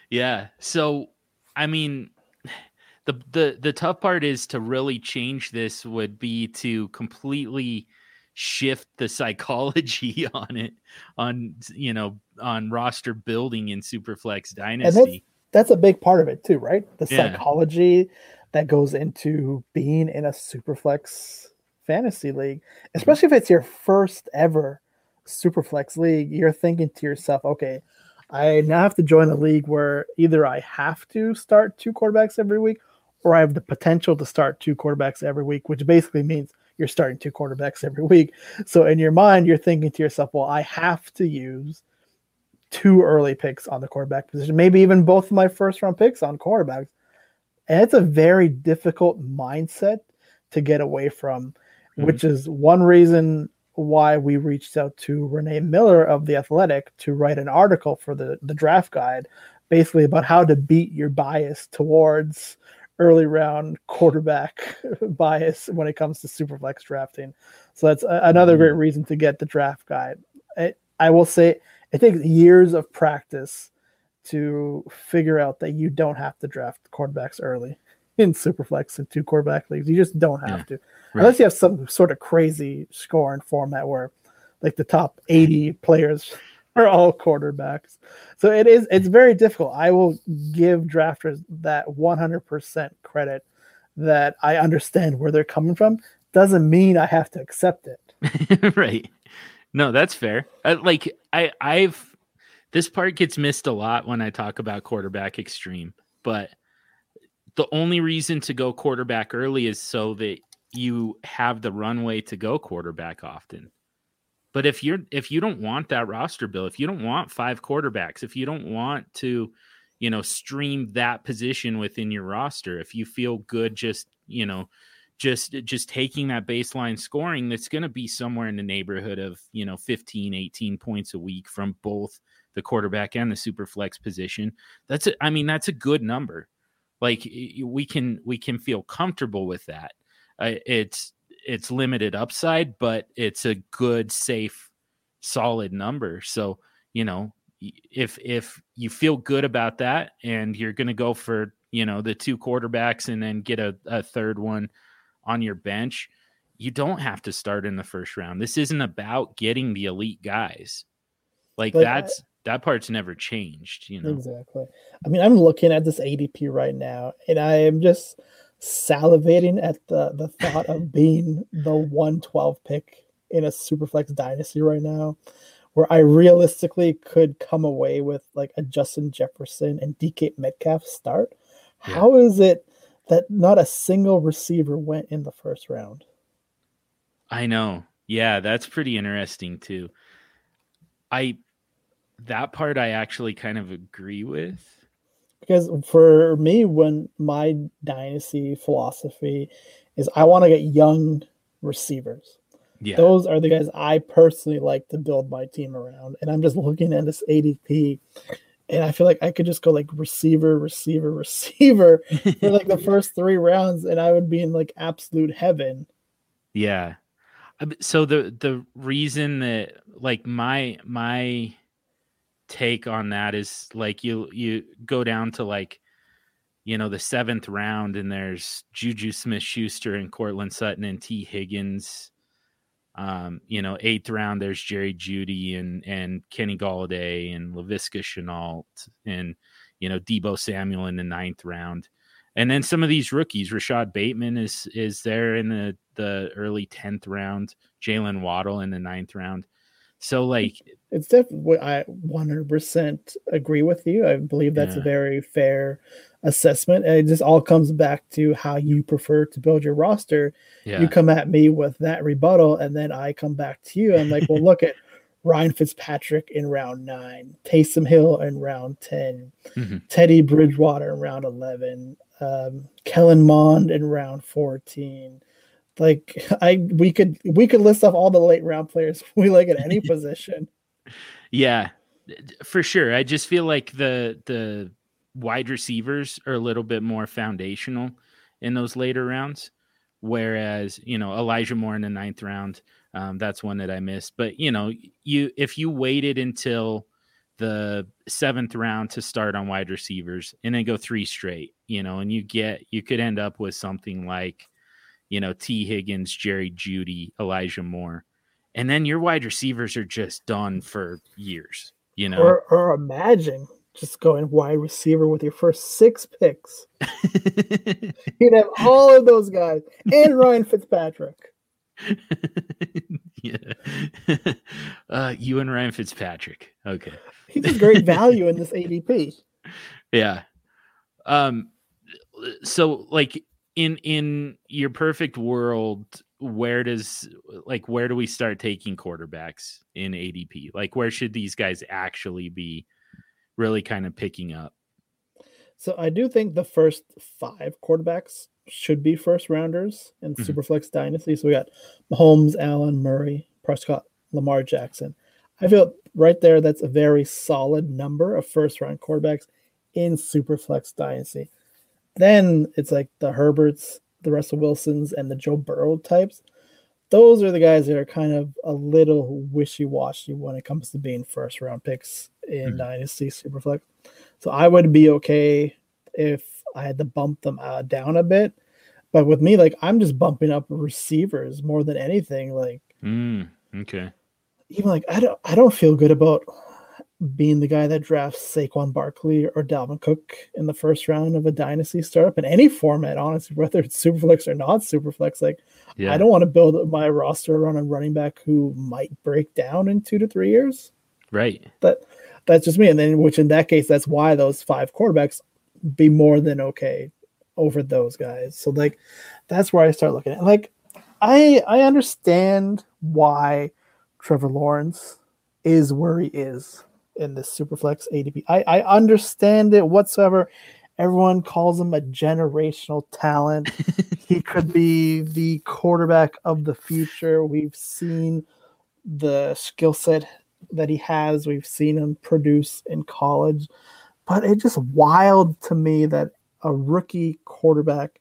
S3: Yeah. So, I mean, the the the tough part is to really change this would be to completely shift the [LAUGHS] psychology on it on you know on roster building in Superflex Dynasty.
S4: That's a big part of it too, right? The
S3: Yeah.
S4: psychology that goes into being in a Superflex fantasy league, especially if it's your first ever Superflex league. You're thinking to yourself, okay. I now have to join a league where either I have to start two quarterbacks every week or I have the potential to start two quarterbacks every week, which basically means you're starting two quarterbacks every [LAUGHS] week. So in your mind, you're thinking to yourself, well, I have to use two early picks on the quarterback position, maybe even both of my first round picks on quarterbacks. And it's a very difficult mindset to get away from,
S3: Mhm.
S4: which is one reason why we reached out to Renee Miller of The Athletic to write an article for the, the draft guide, basically about how to beat your bias towards early round quarterback [LAUGHS] bias when it comes to superflex drafting. So that's a, another mm-hmm. great reason to get the draft guide. I, I will say it takes years of practice to figure out that you don't have to draft quarterbacks early [LAUGHS] in superflex and two quarterback leagues. You just don't have to,
S3: right.
S4: unless you have some sort of crazy scoring format where, like, the top eighty players [LAUGHS] are all quarterbacks. So it is. It's very difficult. I will give drafters that one hundred percent credit that I understand where they're coming from. Doesn't mean I have to accept it. [LAUGHS]
S3: right. No, that's fair. Uh, like I, I've this part gets missed a lot when I talk about quarterback extreme, but the only reason to go quarterback early is so that you have the runway to go quarterback often. But if you're if you don't want that roster bill, if you don't want five quarterbacks, if you don't want to, you know, stream that position within your roster. If you feel good, just, you know, just just taking that baseline scoring that's going to be somewhere in the neighborhood of you know 15 18 points a week from both the quarterback and the super flex position that's a, i mean that's a good number like we can we can feel comfortable with that uh, it's it's limited upside but it's a good safe solid number so you know if if you feel good about that and you're going to go for you know the two quarterbacks and then get a, a third one on your bench you don't have to start in the first round this isn't about getting the elite guys like, like that's that part's never changed, you know.
S4: Exactly. I mean, I'm looking at this ADP right now, and I am just salivating at the the thought of being the 112 pick in a superflex dynasty right now, where I realistically could come away with like a Justin Jefferson and DK Metcalf start. Yeah. How is it that not a single receiver went in the first round?
S3: I know. Yeah, that's pretty interesting too. I that part I actually kind of agree with.
S4: Because for me, when my dynasty philosophy is I want to get young receivers. Yeah. Those are the guys I personally like to build my team around. And I'm just looking at this ADP and I feel like I could just go like receiver, receiver, [LAUGHS] receiver for like the first three rounds, and I would be in like absolute heaven.
S3: Yeah. So the the reason that like my my take on that is like you you go down to like you know the seventh round and there's Juju Smith Schuster and Courtland Sutton and Tee Higgins. Um, you know, eighth round there's Jerry Jeudy and and Kenny Golladay and Laviska Shenault and you know Deebo Samuel in the ninth round. And then some of these rookies, Rashod Bateman is is there in the the early tenth round, Jaylen Waddle in the ninth round. So like
S4: it's definitely I 100% agree with you. I believe that's yeah. a very fair assessment. And it just all comes back to how you prefer to build your roster. Yeah. You come at me with that rebuttal, and then I come back to you. I'm like, well, look at [LAUGHS] Ryan Fitzpatrick in round nine, Taysom Hill in round 10, mm-hmm. Teddy Bridgewater in round 11, um, Kellen Mond in round 14. Like I we could we could list off all the late round players [LAUGHS] we like at any [LAUGHS] position.
S3: Yeah, for sure. I just feel like the the wide receivers are a little bit more foundational in those later rounds. Whereas, you know, Elijah Moore in the ninth round, um, that's one that I missed. But you know, you if you waited until the seventh round to start on wide receivers and then go three straight, you know, and you get you could end up with something like you know, Tee Higgins, Jerry Jeudy, Elijah Moore. And then your wide receivers are just done for years, you know.
S4: Or, or imagine just going wide receiver with your first six picks. [LAUGHS] You'd have all of those guys and Ryan Fitzpatrick. [LAUGHS]
S3: yeah. [LAUGHS] Uh, you and Ryan Fitzpatrick. Okay.
S4: He's a great value in this ADP.
S3: Yeah. Um so like in in your perfect world where does like where do we start taking quarterbacks in adp like where should these guys actually be really kind of picking up?
S4: So i do think the first five quarterbacks should be first rounders in mm-hmm. superflex dynasty. So we got Mahomes, allen murray prescott lamar jackson. I feel right there that's a very solid number of first round quarterbacks in superflex dynasty then it's like the Herberts, the Russell Wilsons, and the Joe Burrow types. Those are the guys that are kind of a little wishy washy when it comes to being first round picks in mm-hmm. Dynasty Superflex. So I would be okay if I had to bump them uh, down a bit. But with me, like I'm just bumping up receivers more than anything. Like,
S3: mm, okay.
S4: Even like I don't, I don't feel good about being the guy that drafts Saquon Barkley or Dalvin Cook in the first round of a dynasty startup in any format, honestly, [LAUGHS] whether it's superflex or not superflex. Like, yeah. I don't want to build my roster around a running back who might break down in two to three years.
S3: Right.
S4: That that's just me. And then, which in that case, that's why those five quarterbacks be more than okay over those guys. So like, that's where I start looking at. Like, I I understand why Trevor Lawrence is where he is in the Superflex ADP. I, I understand it whatsoever. Everyone calls him a generational talent. [LAUGHS] he could be the quarterback of the future. We've seen the skill set that he has. We've seen him produce in college. But it's just wild to me that a rookie quarterback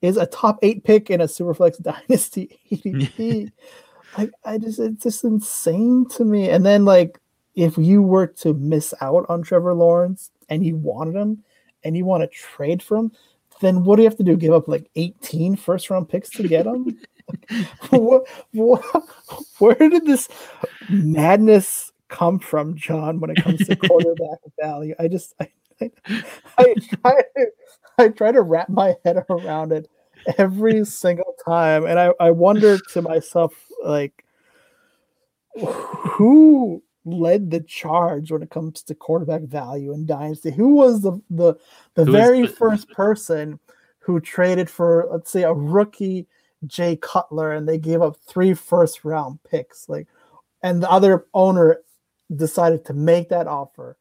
S4: is a top eight pick in a Superflex [LAUGHS] Dynasty ADP. [LAUGHS] like I just it's just insane to me. And then like if you were to miss out on Trevor Lawrence and you wanted him and you want to trade for him, then what do you have to do? Give up like 18 first round picks to get him? [LAUGHS] what, what, where did this madness come from, John, when it comes to quarterback [LAUGHS] value? I just I, I, I, I, I try to wrap my head around it every single time. And I, I wonder to myself, like, who led the charge when it comes to quarterback value in Dynasty? Who was the the, the very first person who traded for, let's say, a rookie Jay Cutler and they gave up three first round picks? Like, and the other owner decided to make that offer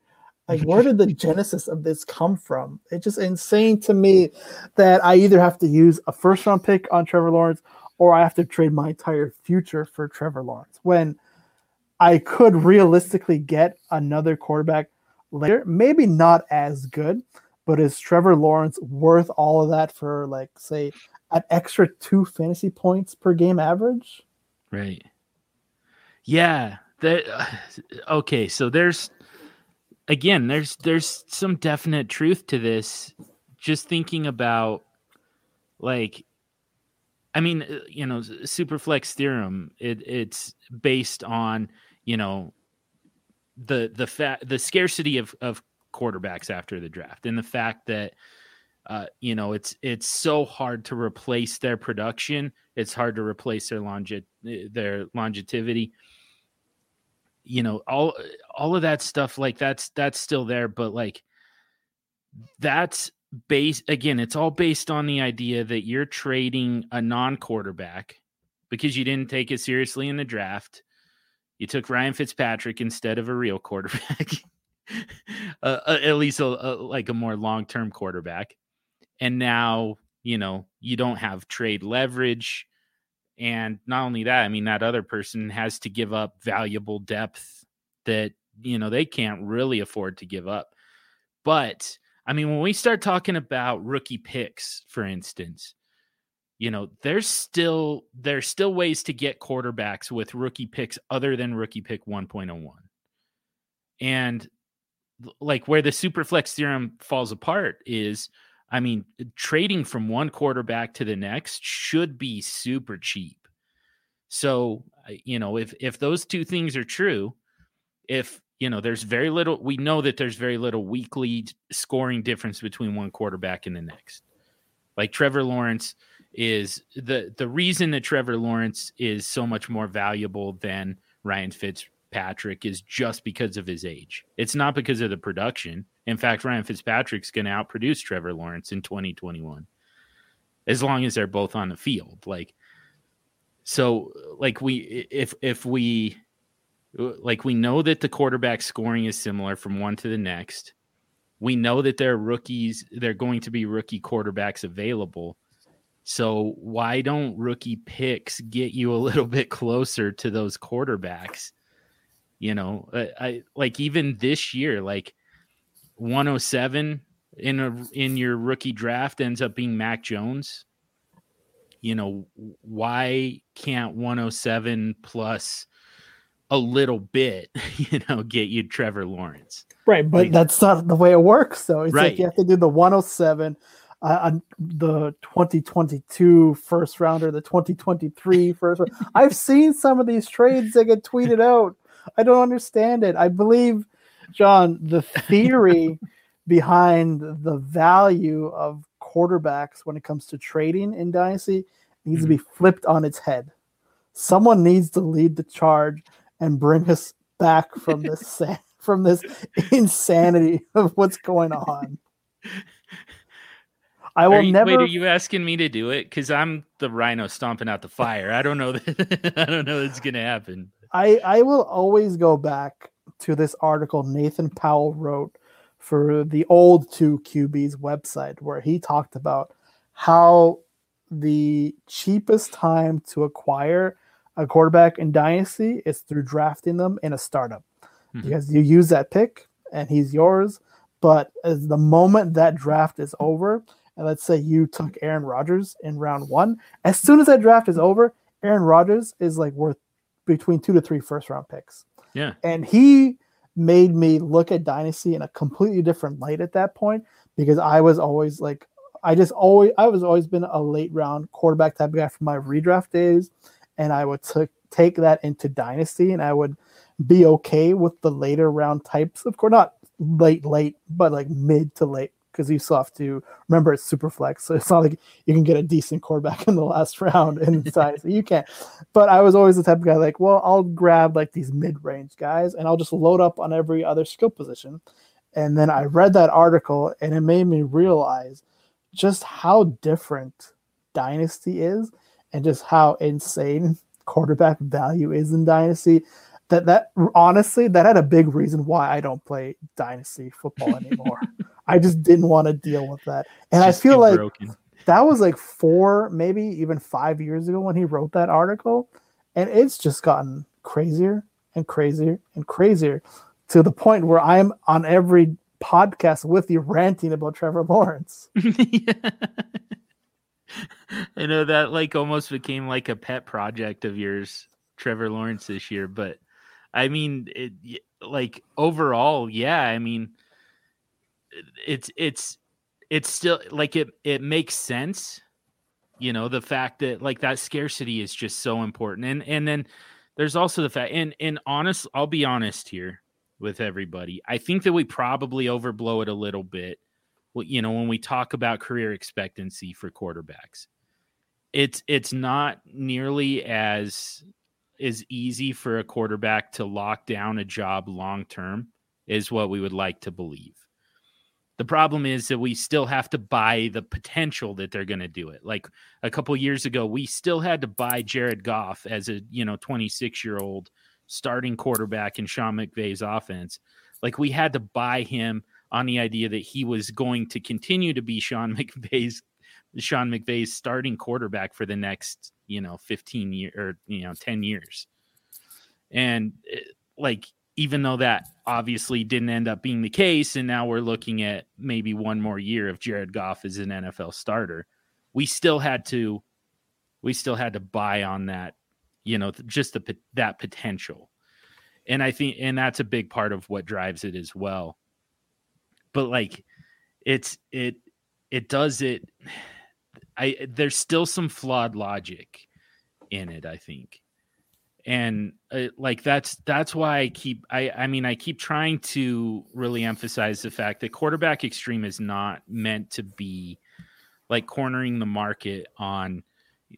S4: like, where did the [LAUGHS] genesis of this come from? It's just insane to me that I either have to use a first round pick on Trevor Lawrence or I have to trade my entire future for Trevor Lawrence when I could realistically get another quarterback later. Maybe not as good, but is Trevor Lawrence worth all of that for, like, say, an extra two fantasy points per game average?
S3: Right. Yeah. That, uh, okay. So there's again, there's there's some definite truth to this. Just thinking about like I mean, uh, you know, superflex theorem, it, it's based on, you know, the the fact the scarcity of of quarterbacks after the draft and the fact that uh, you know it's it's so hard to replace their production. It's hard to replace their longe- their longevity. You know all all of that stuff like that's that's still there but like that's based again it's all based on the idea that you're trading a non-quarterback because you didn't take it seriously in the draft you took Ryan Fitzpatrick instead of a real quarterback. [LAUGHS] Uh, uh, at least a, a, like a more long-term quarterback. And now you know you don't have trade leverage. And not only that, I mean, that other person has to give up valuable depth that, you know, they can't really afford to give up. But I mean, when we start talking about rookie picks, for instance, you know, there's still there's still ways to get quarterbacks with rookie picks other than rookie pick 1.01. And like where the superflex theorem falls apart is I mean, trading from one quarterback to the next should be super cheap. So, you know, if if those two things are true, if you know, there's very little we know that there's very little weekly scoring difference between one quarterback and the next. Like Trevor Lawrence is the the reason that Trevor Lawrence is so much more valuable than Ryan Fitzpatrick is just because of his age. It's not because of the production. In fact, Ryan Fitzpatrick's going to outproduce Trevor Lawrence in 2021 as long as they're both on the field. Like, so like we, if, if we, like we know that the quarterback scoring is similar from one to the next. We know that there are rookies, they're going to be rookie quarterbacks available. So why don't rookie picks get you a [LAUGHS] little bit closer to those quarterbacks? You know, I, I like even this year, like 107 in a in your rookie draft ends up being Mac Jones, you know, why can't 107 plus a little bit, [LAUGHS] you know, get you Trevor Lawrence?
S4: Right, but like, that's not the way it works So It's right. like you have to do the 107 uh, on the 2022 first rounder, the 2023 [LAUGHS] first round. I've seen some of these trades that get tweeted out. I don't understand it. I believe John, the theory [LAUGHS] behind the value of quarterbacks when it comes to trading in Dynasty needs mm-hmm. to be flipped on its head. Someone needs to lead the charge and bring us back from this [LAUGHS] from this insanity of what's going on.
S3: I will you, never. Wait, are you asking me to do it? Because I'm the rhino stomping out the fire. I don't know that. [LAUGHS] I don't know that's gonna happen.
S4: I I will always go back to this article Nathan Powell wrote for the old two QBs website, where he talked about how the cheapest time to acquire a quarterback in Dynasty is through drafting them in a startup mm-hmm. because you use that pick and he's yours. But as the moment that draft is over, and let's say you took Aaron Rodgers in round one, as soon as that draft is over, Aaron Rodgers is like worth between two to three first round picks.
S3: Yeah.
S4: And he made me look at Dynasty in a completely different light at that point because I was always like, I just always, I was always been a late round quarterback type of guy from my redraft days. And I would t- take that into Dynasty and I would be okay with the later round types. Of course, not late, late, but like mid to late because you still have to remember it's super flex. So it's not like you can get a decent quarterback in the last [LAUGHS] round in size. you can't. But I was always the type of guy like, well, I'll grab like these mid range guys and I'll just load up on every other skill position. And then I read that article and it made me realize just how different Dynasty is and just how insane [LAUGHS] quarterback value is in Dynasty that that honestly that had a big reason why I don't play dynasty football anymore. [LAUGHS] I just didn't want to deal with that. And just I feel like broken. that was like 4 maybe even 5 years ago when he wrote that article and it's just gotten crazier and crazier and crazier to the point where I'm on every podcast with you ranting about Trevor Lawrence. [LAUGHS]
S3: I know that like almost became like a pet project of yours, Trevor Lawrence this year, but I mean, it, like overall, yeah. I mean, it's it's it's still like it it makes sense. You know, the fact that like that scarcity is just so important, and and then there's also the fact, and and honest, I'll be honest here with everybody. I think that we probably overblow it a little bit. Well, you know, when we talk about career expectancy for quarterbacks, it's it's not nearly as is easy for a quarterback to lock down a job long term is what we would like to believe. The problem is that we still have to buy the potential that they're going to do it. Like a couple years ago, we still had to buy Jared Goff as a, you know, 26 year old starting quarterback in Sean McVay's offense. Like we had to buy him on the idea that he was going to continue to be Sean [LAUGHS] McVay's Sean McVay's starting quarterback for the next, you know, 15 year or, you know, 10 years. And eh, like, even though that obviously didn't end up being the case, and now we're looking at maybe one more year of Jared Goff as an NFL starter, we still had to, we still had to buy on that, you know, just the, that potential. And I think, and that's a big part of what drives it as well. But like, it's, it, it does it I there's still some flawed logic in it, I think. And uh, like that's that's why I keep I I mean I keep trying to really emphasize the fact that Quarterback Xtreme is not meant to be like cornering the market on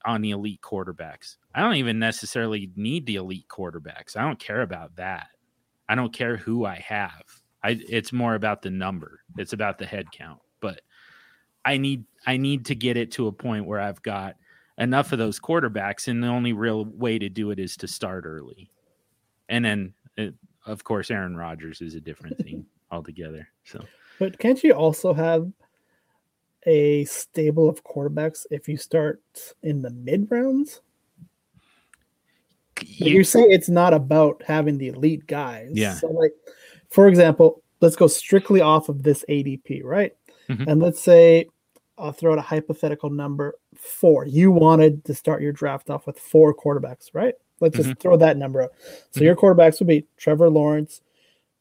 S3: on the elite quarterbacks. I don't even necessarily need the elite quarterbacks. I don't care about that. I don't care who I have. I it's more about the number. It's about the head count. But I need I need to get it to a point where I've got enough of those quarterbacks, and the only real way to do it is to start early. And then, it, uh, of course, Aaron Rodgers is a different thing [LAUGHS] altogether. So,
S4: but can't you also have a stable of quarterbacks if you start in the mid rounds? You, you say it's not about having the elite guys.
S3: Yeah.
S4: So, like, for example, let's go strictly off of this ADP, right? Mm-hmm. And let's say I'll throw out a hypothetical number four. You wanted to start your draft off with four quarterbacks, right? Let's just mm-hmm. throw that number out. So mm-hmm. your quarterbacks would be Trevor Lawrence,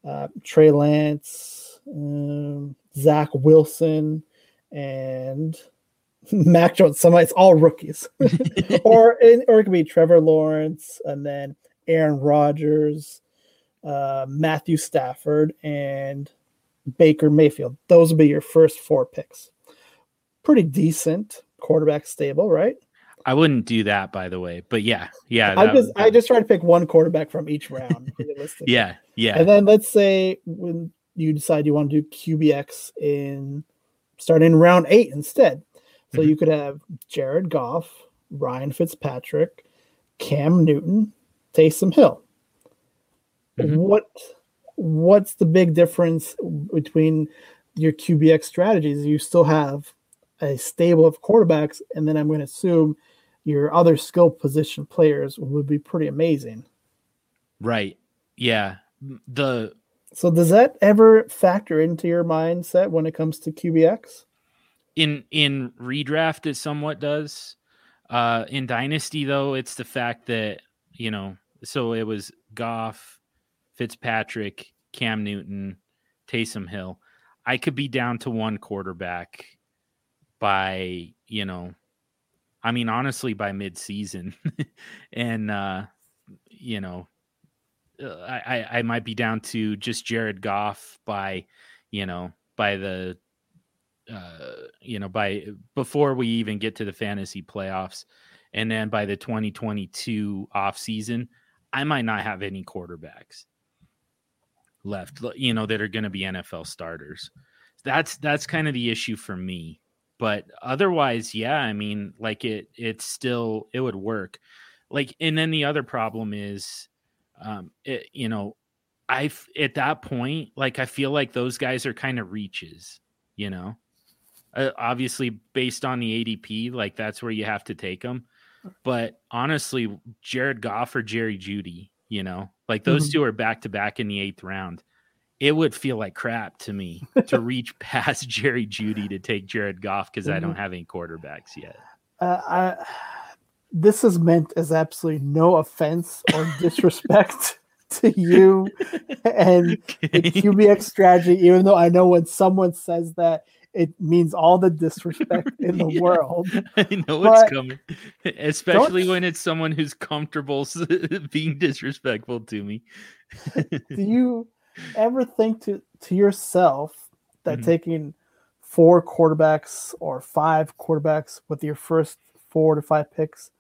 S4: uh, Trey Lance, um, Zach Wilson, and [LAUGHS] Mac Jones. Some it's all rookies, [LAUGHS] or or it could be Trevor Lawrence and then Aaron Rodgers, uh, Matthew Stafford, and Baker Mayfield. Those would be your first four picks pretty decent quarterback stable, right?
S3: I wouldn't do that, by the way. But yeah, yeah.
S4: I just I just try to pick one quarterback from each round. [LAUGHS]
S3: yeah, yeah.
S4: And then let's say when you decide you want to do QBX in starting in round eight instead. So mm-hmm. you could have Jared Goff, Ryan Fitzpatrick, Cam Newton, Taysom Hill. Mm-hmm. What what's the big difference between your QBX strategies? You still have a stable of quarterbacks, and then I'm going to assume your other skill position players would be pretty amazing.
S3: Right. Yeah. The
S4: so does that ever factor into your mindset when it comes to QBX?
S3: In in redraft, it somewhat does. Uh, in Dynasty, though, it's the fact that you know. So it was Goff, Fitzpatrick, Cam Newton, Taysom Hill. I could be down to one quarterback by you know, I mean honestly by mid-season, [LAUGHS] and uh, you know, uh, I I might be down to just Jared Goff by you know by the uh, you know, by before we even get to the fantasy playoffs, and then by the 2022 off season, I might not have any quarterbacks left, you know, that are going to be NFL starters. That's that's kind of the issue for me. But otherwise, yeah, I mean, like it, it's still it would work. Like, and then the other problem is, um, it, you know, I at that point, like I feel like those guys are kind of reaches, you know uh, obviously, based on the ADP, like that's where you have to take them. But honestly, Jared Goff or Jerry Jeudy you know, like those mm-hmm. two are back to back in the eighth round. It would feel like crap to me to [LAUGHS] reach past Jerry Jeudy to take Jared Goff because mm-hmm. I don't mm-hmm. have any quarterbacks yet.
S4: Uh, I, this is meant as absolutely no offense or [LAUGHS] disrespect to you and okay. the QBX strategy, even though I know when someone says that, it means all the disrespect [LAUGHS] in the yeah, world.
S3: I know but it's coming, especially when it's someone who's comfortable being disrespectful to me.
S4: do you ever think to to yourself that mm-hmm. taking four quarterbacks or five quarterbacks with your first four to five picks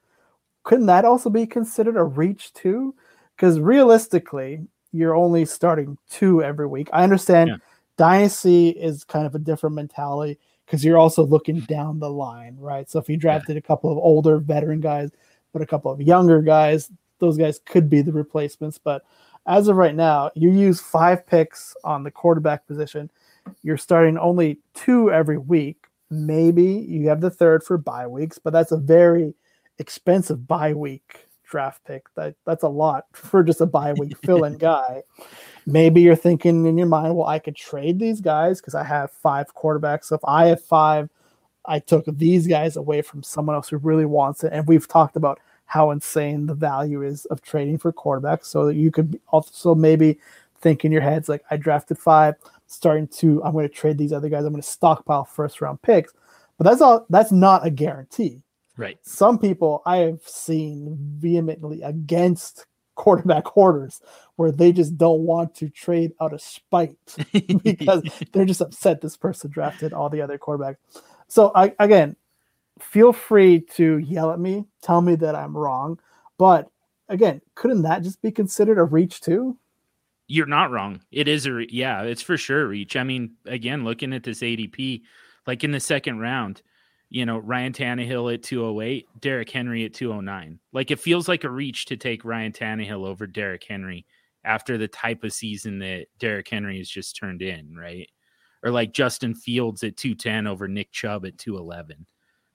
S4: couldn't that also be considered a reach too? Because realistically, you're only starting two every week. I understand. Yeah Dynasty is kind of a different mentality because you're also looking down the line, right? So if you drafted yeah. a couple of older veteran guys, but a couple of younger guys, those guys could be the replacements. But as of right now, you use five picks on the quarterback position. You're starting only two every week. Maybe you have the third for bye weeks, but that's a very expensive bye week draft pick. That that's a lot for just a bye week fill-in [LAUGHS] guy. Maybe you're thinking in your mind, well, I could trade these guys because I have five quarterbacks. So if I have five, I took these guys away from someone else who really wants it. And we've talked about how insane the value is of trading for quarterbacks. So that you could also maybe think in your heads, like, I drafted five, starting to, I'm going to trade these other guys. I'm going to stockpile first round picks. But that's all, that's not a guarantee.
S3: Right.
S4: Some people I have seen vehemently against quarterback [LAUGHS] hoarders where they just don't want to trade out of spite [LAUGHS] because they're just upset this person drafted all the other quarterbacks. So I, again, feel free to yell at me, tell me that I'm wrong, but again, couldn't that just be considered a reach too?
S3: You're not wrong. It is a re- yeah, it's for sure a reach. I mean, again, looking at this ADP, like in the second round, you know, Ryan Tannehill at 208, Derrick Henry at 209. Like it feels like a reach to take Ryan Tannehill over Derrick Henry after the type of season that Derrick Henry has just turned in, right? Or like Justin Fields at 210 over Nick Chubb at 211.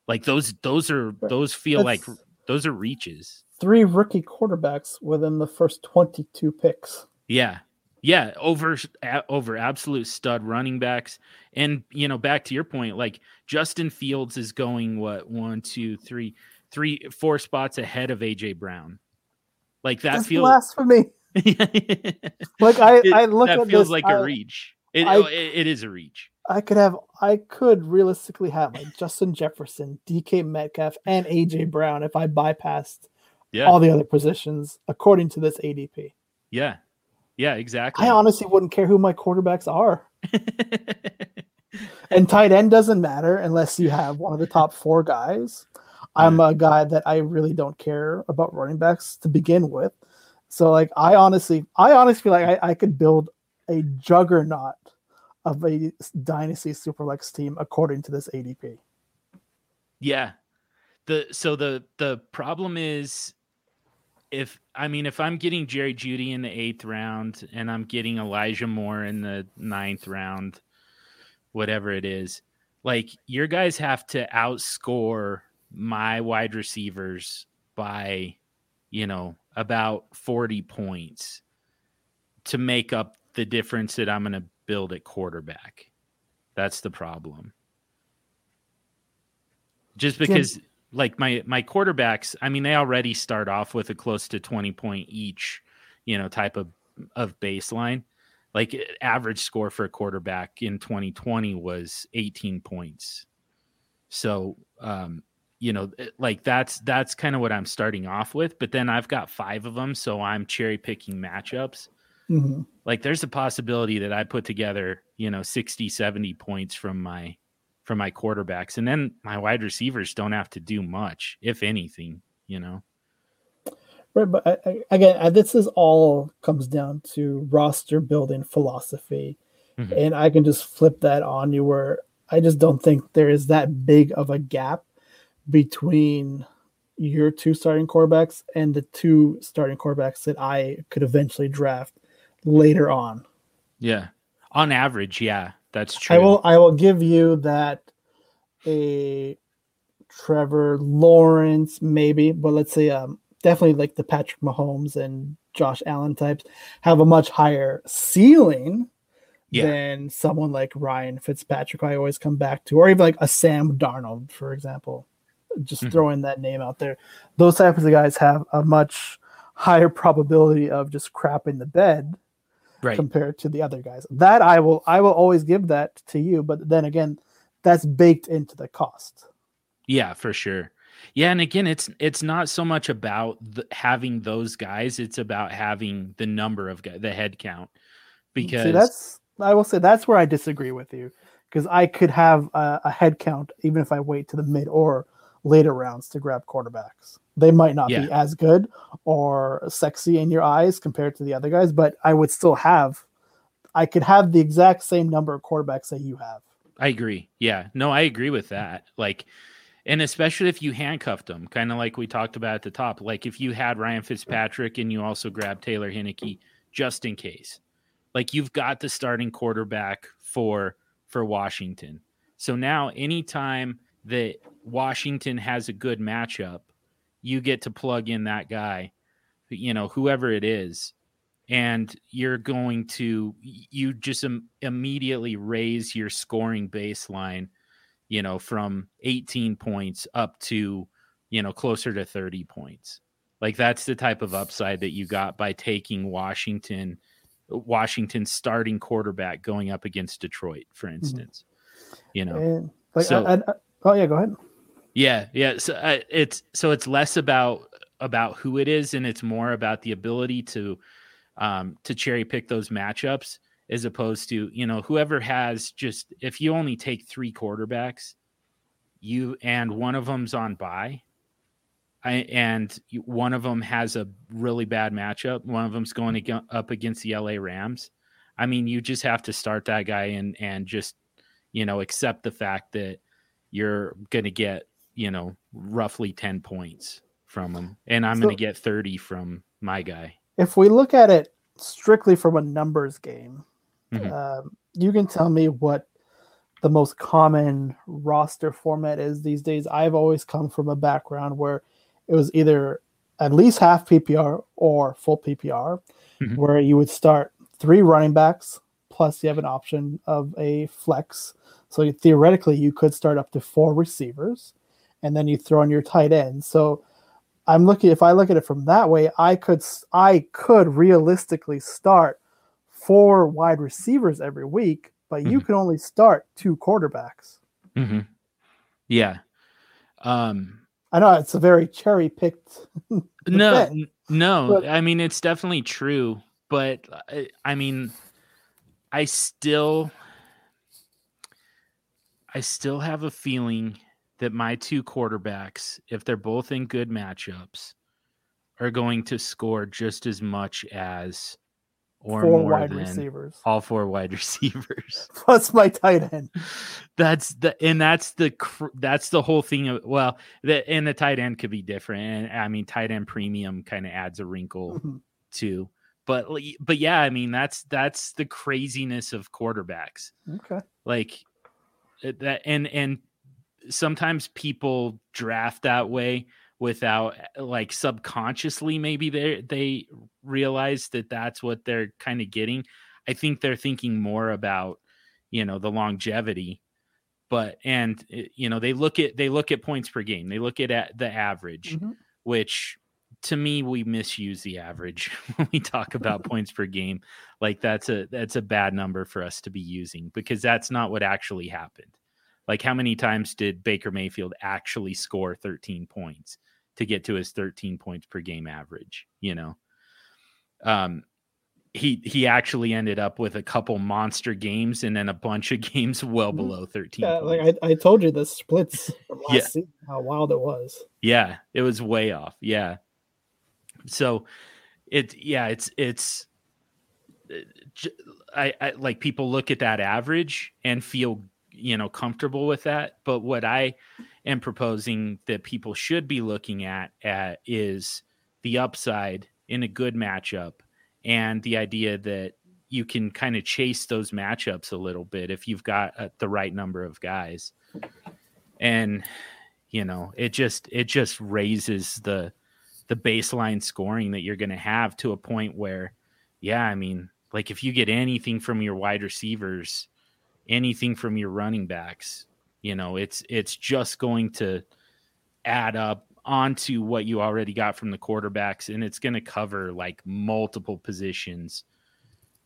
S3: Like those those are those feel That's like those are reaches.
S4: Three rookie quarterbacks within the first 22 picks.
S3: Yeah. Yeah, over over absolute stud running backs, and you know, back to your point, like Justin Fields is going what one, two, three, three, four spots ahead of AJ Brown. Like that
S4: That's
S3: feels
S4: blasphemy. [LAUGHS] like I, I look
S3: that
S4: at
S3: feels
S4: this,
S3: like
S4: I,
S3: a reach. It, I, it, it is a reach.
S4: I could have, I could realistically have like Justin Jefferson, DK Metcalf, and AJ Brown if I bypassed yeah. all the other positions according to this ADP.
S3: Yeah, yeah, exactly.
S4: I honestly wouldn't care who my quarterbacks are. [LAUGHS] and tight end doesn't matter unless you have one of the top four guys. I'm a guy that I really don't care about running backs to begin with. So like I honestly I honestly feel like I, I could build a juggernaut of a dynasty superflex team according to this ADP.
S3: Yeah. The so the the problem is if I mean if I'm getting Jerry Jeudy in the eighth round and I'm getting Elijah Moore in the ninth round, whatever it is, like your guys have to outscore my wide receivers by, you know, about 40 points to make up the difference that I'm going to build at quarterback. That's the problem. Just because Jim. like my my quarterbacks, I mean they already start off with a close to 20 point each, you know, type of of baseline. Like average score for a quarterback in 2020 was 18 points. So, um you know like that's that's kind of what i'm starting off with but then i've got five of them so i'm cherry picking matchups mm-hmm. like there's a possibility that i put together you know 60 70 points from my from my quarterbacks and then my wide receivers don't have to do much if anything you know
S4: right but I, I, again this is all comes down to roster building philosophy mm-hmm. and i can just flip that on you where i just don't think there is that big of a gap between your two starting quarterbacks and the two starting quarterbacks that I could eventually draft later on.
S3: Yeah. On average, yeah, that's true.
S4: I will I will give you that a Trevor Lawrence maybe, but let's say um definitely like the Patrick Mahomes and Josh Allen types have a much higher ceiling yeah. than someone like Ryan Fitzpatrick I always come back to, or even like a Sam Darnold, for example just mm-hmm. throwing that name out there. Those types of guys have a much higher probability of just crapping the bed right. compared to the other guys. That I will I will always give that to you, but then again, that's baked into the cost.
S3: Yeah, for sure. Yeah, and again, it's it's not so much about the, having those guys; it's about having the number of guys, the head count. Because See,
S4: that's I will say that's where I disagree with you because I could have a, a head count even if I wait to the mid or later rounds to grab quarterbacks. They might not yeah. be as good or sexy in your eyes compared to the other guys, but I would still have I could have the exact same number of quarterbacks that you have.
S3: I agree. Yeah. No, I agree with that. Like and especially if you handcuffed them, kind of like we talked about at the top. Like if you had Ryan Fitzpatrick and you also grabbed Taylor Heinicke just in case. Like you've got the starting quarterback for for Washington. So now anytime that Washington has a good matchup, you get to plug in that guy, you know, whoever it is, and you're going to you just Im- immediately raise your scoring baseline, you know, from 18 points up to, you know, closer to 30 points. Like that's the type of upside that you got by taking Washington Washington's starting quarterback going up against Detroit, for mm-hmm. instance. Mm-hmm. You know,
S4: and, like, so I, I, Oh yeah, go ahead.
S3: Yeah, yeah. So uh, it's so it's less about about who it is, and it's more about the ability to um, to cherry pick those matchups, as opposed to you know whoever has just if you only take three quarterbacks, you and one of them's on I, and one of them has a really bad matchup. One of them's going up against the LA Rams. I mean, you just have to start that guy and and just you know accept the fact that you're going to get, you know, roughly 10 points from him. And I'm so, going to get 30 from my guy.
S4: If we look at it strictly from a numbers game, mm-hmm. um, you can tell me what the most common roster format is these days. I've always come from a background where it was either at least half PPR or full PPR, mm-hmm. where you would start three running backs, plus you have an option of a flex so theoretically, you could start up to four receivers, and then you throw in your tight end. So I'm looking. If I look at it from that way, I could I could realistically start four wide receivers every week, but you mm-hmm. can only start two quarterbacks.
S3: Mm-hmm. Yeah. Um,
S4: I know it's a very cherry picked. [LAUGHS]
S3: no, no. But, I mean, it's definitely true, but I, I mean, I still I still have a feeling that my two quarterbacks, if they're both in good matchups, are going to score just as much as or
S4: four
S3: more
S4: wide
S3: than
S4: receivers
S3: all four wide [LAUGHS] receivers. [LAUGHS]
S4: plus my tight end.
S3: That's the and that's the cr- that's the whole thing. Of, well, the and the tight end could be different, and I mean tight end premium kind of adds a wrinkle
S4: Mhm.
S3: too. But but yeah, I mean that's that's the craziness of quarterbacks.
S4: Okay.
S3: Like that, and and sometimes people draft that way without like subconsciously maybe they they realize that that's what they're kind of getting. I think they're thinking more about you know the longevity but and eh, you know they look at they look at points per game they look at, at the average
S4: Mhm.
S3: which to me we misuse the average [LAUGHS] when we talk about [LAUGHS] points per game like that's a that's a bad number for us to be using because that's not what actually happened like how many times did baker mayfield actually score 13 points to get to his 13 points per game average you know um he he actually ended up with a couple monster games and then a bunch of [LAUGHS] games well
S4: Mhm.
S3: below 13
S4: Yeah, like I, I told you the splits [LAUGHS] from last
S3: Yeah.
S4: season, how wild it was.
S3: Yeah, it was way off. Yeah. So it yeah, it's it's uh, I, I like people look at that average and feel you know comfortable with that. But what i am proposing that people should be looking at, at is the upside in a good matchup and the idea that you can kind of chase those matchups a little bit if you've got uh, the right number of guys. And you know it just it just raises the the baseline scoring that you're going to have to a point where yeah i mean like if you get anything from your wide receivers anything from your running backs you know it's it's just going to add up onto what you already got from the quarterbacks and it's going to cover like multiple positions.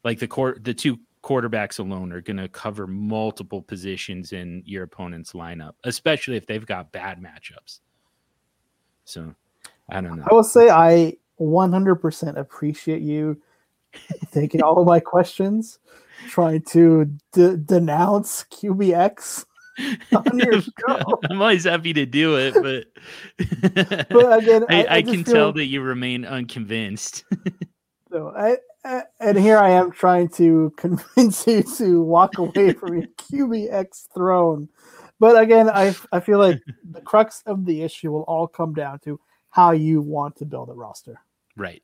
S3: Like the court the two quarterbacks alone are going to cover multiple positions in your opponent's lineup especially if they've got bad matchups. So i don't know.
S4: I will say I 100% appreciate you taking all of my questions, trying to de- denounce QBX [LAUGHS] on your show. [LAUGHS]
S3: i'm always happy to do it but [LAUGHS]
S4: But again,
S3: I, I,
S4: just
S3: can
S4: feel-
S3: tell that you remain unconvinced
S4: So I, I and here I am trying to convince you to walk away from your QBX throne. But again, I I feel like the crux of the issue will all come down to how you want to build a roster.
S3: right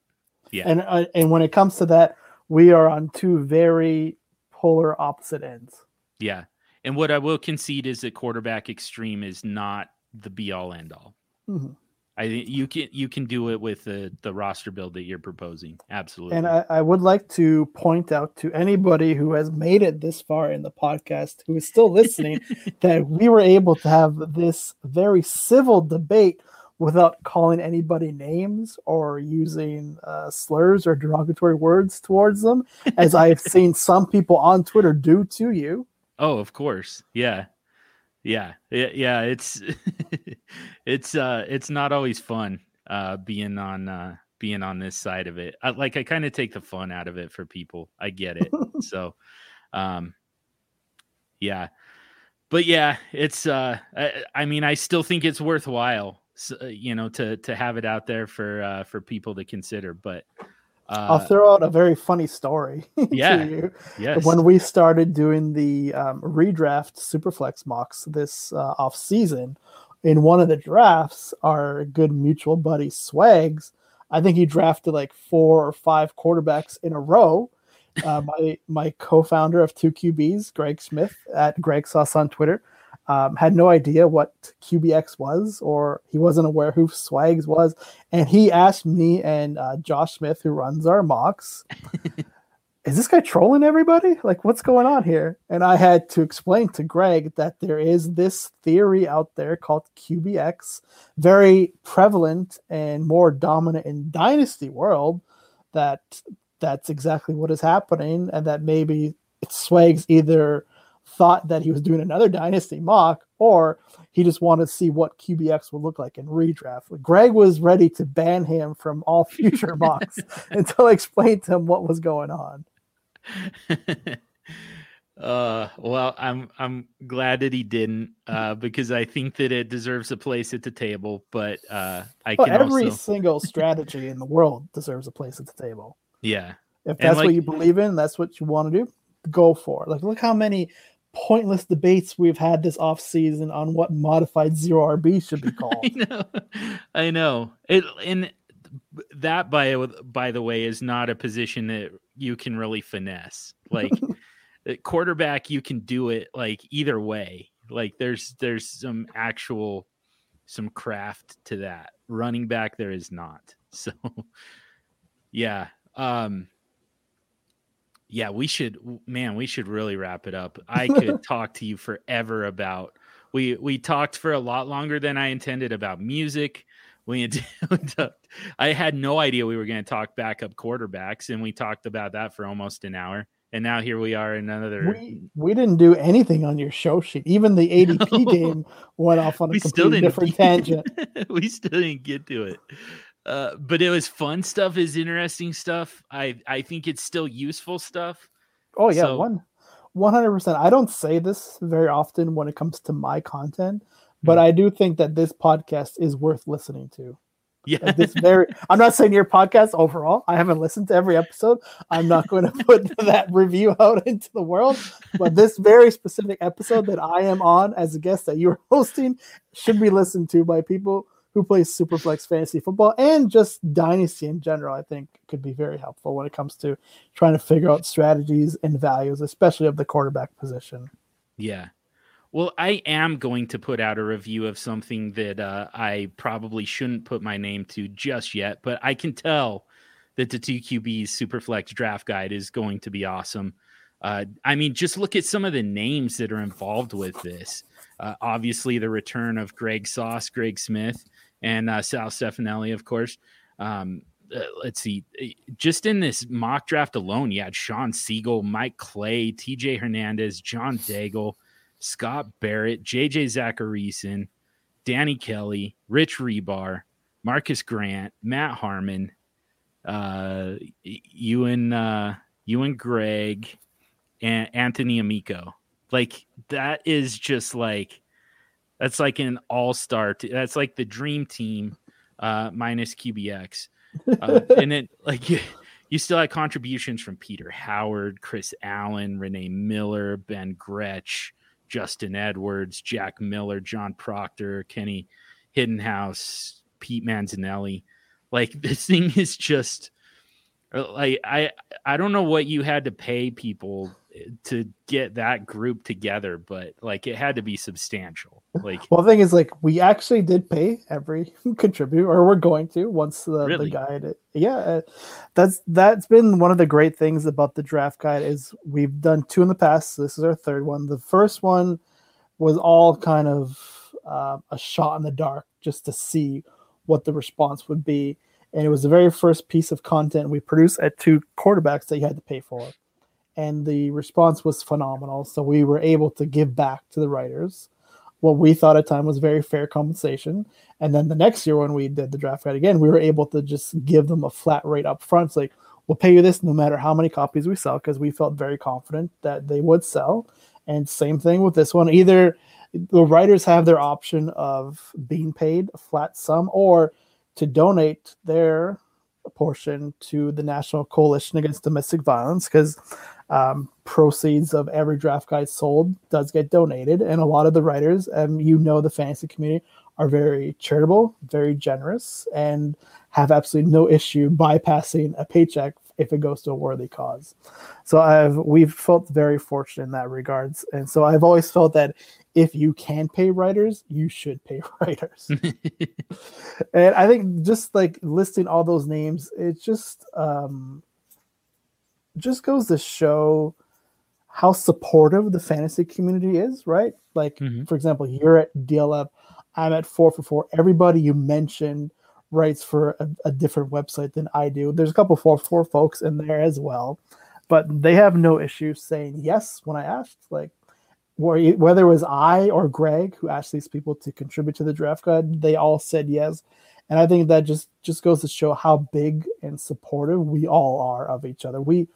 S3: Yeah.
S4: And uh, and when it comes to that, we are on two very polar opposite ends.
S3: Yeah. And what I will concede is that Quarterback Xtreme is not the be all end all.
S4: Mhm.
S3: I think you can you can do it with the the roster build that you're proposing. Absolutely.
S4: And I, I would like to point out to anybody who has made it this far in the podcast, who is still listening, [LAUGHS] that we were able to have this very civil debate without calling anybody names or using uh, slurs or derogatory words towards them, as I have seen [LAUGHS] some people on Twitter do to you.
S3: oh, of course. Yeah. Yeah. Yeah, yeah, it's [LAUGHS] it's uh it's not always fun uh being on uh being on this side of it. I, like I kind of take the fun out of it for people. I get it. [LAUGHS] so um yeah. But yeah, it's uh I, I mean I still think it's worthwhile you know to to have it out there for uh for people to consider, but
S4: I'll
S3: uh
S4: throw out a very funny story [LAUGHS]
S3: yeah.
S4: to you.
S3: yes.
S4: when we started doing the um, redraft superflex mocks this uh, off season in one of the drafts our good mutual buddy swags i think he drafted like four or five quarterbacks in a row uh, my my co-founder of two qbs greg smith at greg sauce on twitter um, had no idea what qbx was or he wasn't aware who swags was and he asked me and uh, josh smith who runs our mocks [LAUGHS] is this guy trolling everybody? Like, what's going on here? And I had to explain to Greg that there is this theory out there called QBX, very prevalent and more dominant in Dynasty world. That that's exactly what is happening, and that maybe it Swags either thought that he was doing another Dynasty mock, or he just wanted to see what QBX would look like in redraft. Greg was ready to ban him from all [LAUGHS] future mocks [LAUGHS] until I explained to him what was going on. [LAUGHS]
S3: uh well i'm i'm glad that he didn't uh because i think that it deserves a place at the table but uh i
S4: Well,
S3: can
S4: every
S3: also
S4: single strategy in the world deserves a place at the table.
S3: yeah
S4: If that's like, what you believe in, that's what you want to do, go for it. Like, look how many pointless debates we've had this off season on what modified zero RB should be [LAUGHS] called.
S3: I know, I know. It and that by by the way is not a position that you can really finesse. Like [LAUGHS] quarterback, you can do it like either way. Like there's there's some actual some craft to that. Running back, there is not. [LAUGHS] So yeah. Um yeah, we should man, we should really wrap it up. I could [LAUGHS] talk to you forever about we we talked for a lot longer than I intended about music. We [LAUGHS] I had no idea we were going to talk backup quarterbacks, and we talked about that for almost an hour. And now here we are in another.
S4: We, we didn't do anything on your show sheet. Even the ADP [LAUGHS] no. game went off on a completely different tangent.
S3: we still didn't get to it. Uh, but it was fun stuff, is interesting stuff. I I think it's still useful stuff.
S4: Oh yeah, so, one one hundred percent. I don't say this very often when it comes to my content, but mm-hmm. I do think that this podcast is worth listening to.
S3: Yeah,
S4: this very. [LAUGHS] I'm not saying your podcast overall. I haven't listened to every episode. I'm not going to put [LAUGHS] that review out [LAUGHS] into the world. But this very specific episode that I am on as a guest that you're hosting should be listened to by people who plays Superflex fantasy football and just dynasty in general, I think could be very helpful when it comes to trying to figure out strategies and values, especially of the quarterback position.
S3: Yeah. Well, I am going to put out a review of something that uh, I probably shouldn't put my name to just yet, but I can tell that the TQB's Superflex draft guide is going to be awesome. Uh, I mean, just look at some of the names that are involved with this. Uh, obviously, the return of Greg Sauce, Greg Smith, and uh, Sal Stefanile, of course. Um, uh, let's see, just in this mock draft alone, you had Shawn Siegele, Mike Clay, TJ Hernandez, John Daigle, Scott Barrett, JJ Zachariason, Danny Kelly, Rich Hribar, Marcus Grant, Matt Harmon, uh, Ewan, uh, Ewan Greg, and Anthony Amico. Like that is just like that's like an all star. T- that's like the dream team uh, minus QBX. Uh, and then [LAUGHS] like you, you still had contributions from Peter Howard, Chris Allen, Renee Miller, Ben Gretch, Justin Edwards, Jack Miller, John Proctor, Kenny Hyttenhove, Pete Manzanelli. Like [LAUGHS] this thing is just uh, like I I don't know what you had to pay people to get that group together, but like it had to be substantial. Like,
S4: well, the thing is, like, we actually did pay every [LAUGHS] contributor, or we're going to once the, really? the guide. Yeah, uh, that's that's been one of the great things about the draft guide is we've done two in the past. So this is our third one. The first one was all kind of uh, a shot in the dark just to see what the response would be. And it was the very first piece of content we produced at two quarterbacks that you had to pay for and the response was phenomenal. So we were able to give back to the writers what we thought at time was very fair compensation. And then the next year when we did the draft guide again, we were able to just give them a flat rate up front. It's like, we'll pay you this no matter how many copies we sell, because we felt very confident that they would sell. And same thing with this one. Either the writers have their option of being paid a flat sum or to donate their portion to the National Coalition Against Domestic Violence because um, proceeds of every draft guide sold does get donated. And a lot of the writers, um, you know, the fantasy community are very charitable, very generous, and have absolutely no issue bypassing a paycheck if it goes to a worthy cause. So I've we've felt very fortunate in that regards. And so I've always felt that if you can pay writers, you should pay [LAUGHS] writers. [LAUGHS] and I think just like listing all those names, it's just um just goes to show how supportive the fantasy community is, right? Like, mm-hmm. for example, you're at DLF, I'm at four for four. Everybody you mentioned writes for a, a different website than I do. There's a couple four for four folks in there as well, but they have no issue saying yes when I asked. Like, whether it was I or Greg who asked these people to contribute to the draft guide, they all said yes. And I think that just just goes to show how big and supportive we all are of each other. We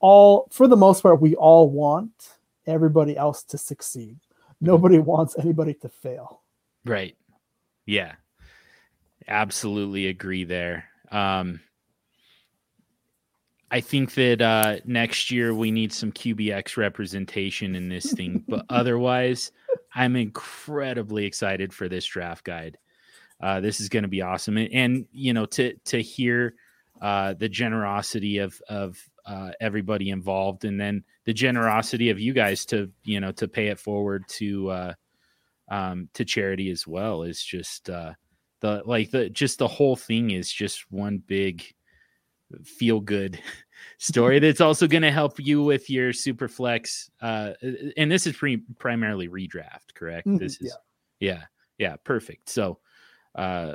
S4: all, for the most part, we all want everybody else to succeed. Mm-hmm. Nobody wants anybody to fail.
S3: Right. Yeah. Absolutely agree there. Um, I think that uh, next year we need some QBX representation in this thing, [LAUGHS] but otherwise, I'm incredibly excited for this draft guide. Uh, this is going to be awesome, and, and, you know to to hear uh, the generosity of of uh, everybody involved, and then the generosity of you guys to you know to pay it forward to uh, um, to charity as well is just uh, the like the just the whole thing is just one big feel good [LAUGHS] story [LAUGHS] that's also going to help you with your super flex uh and this is pre- primarily redraft correct?
S4: Mhm,
S3: this is yeah. Yeah perfect. So uh